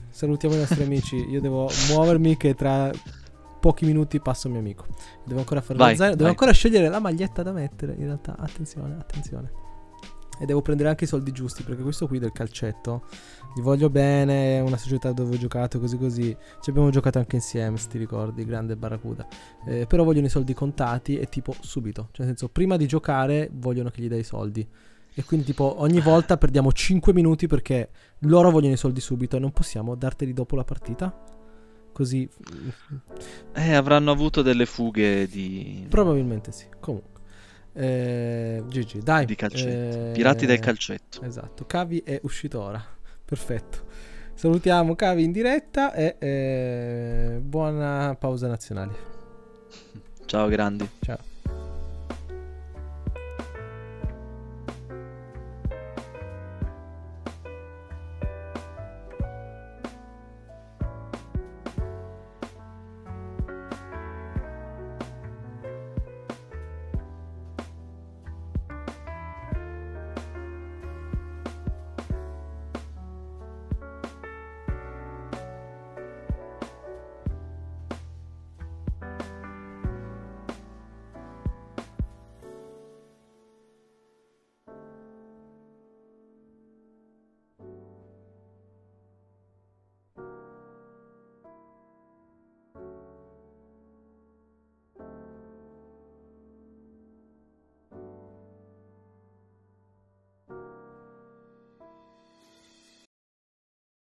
salutiamo i nostri amici. Io devo muovermi che tra pochi minuti passo mio amico. Devo ancora fare Vai, lo zaino, devo vai. ancora scegliere la maglietta da mettere, in realtà. Attenzione, attenzione. E devo prendere anche i soldi giusti, perché questo qui del calcetto, gli voglio bene, è una società dove ho giocato così così. Ci abbiamo giocato anche insieme, se ti ricordi, grande Barracuda. Eh, però vogliono i soldi contati e tipo subito. Cioè, nel senso, prima di giocare vogliono che gli dai i soldi. E quindi, tipo, ogni volta perdiamo 5 minuti perché loro vogliono i soldi subito e non possiamo darteli dopo la partita. Così, Eh, avranno avuto delle fughe di, probabilmente sì. Comunque, eh, GG, dai. di calcetto. eh, Pirati del calcetto. Esatto, Cavi è uscito ora. Perfetto. Salutiamo Cavi in diretta e eh, buona pausa nazionale. Ciao grandi. Ciao.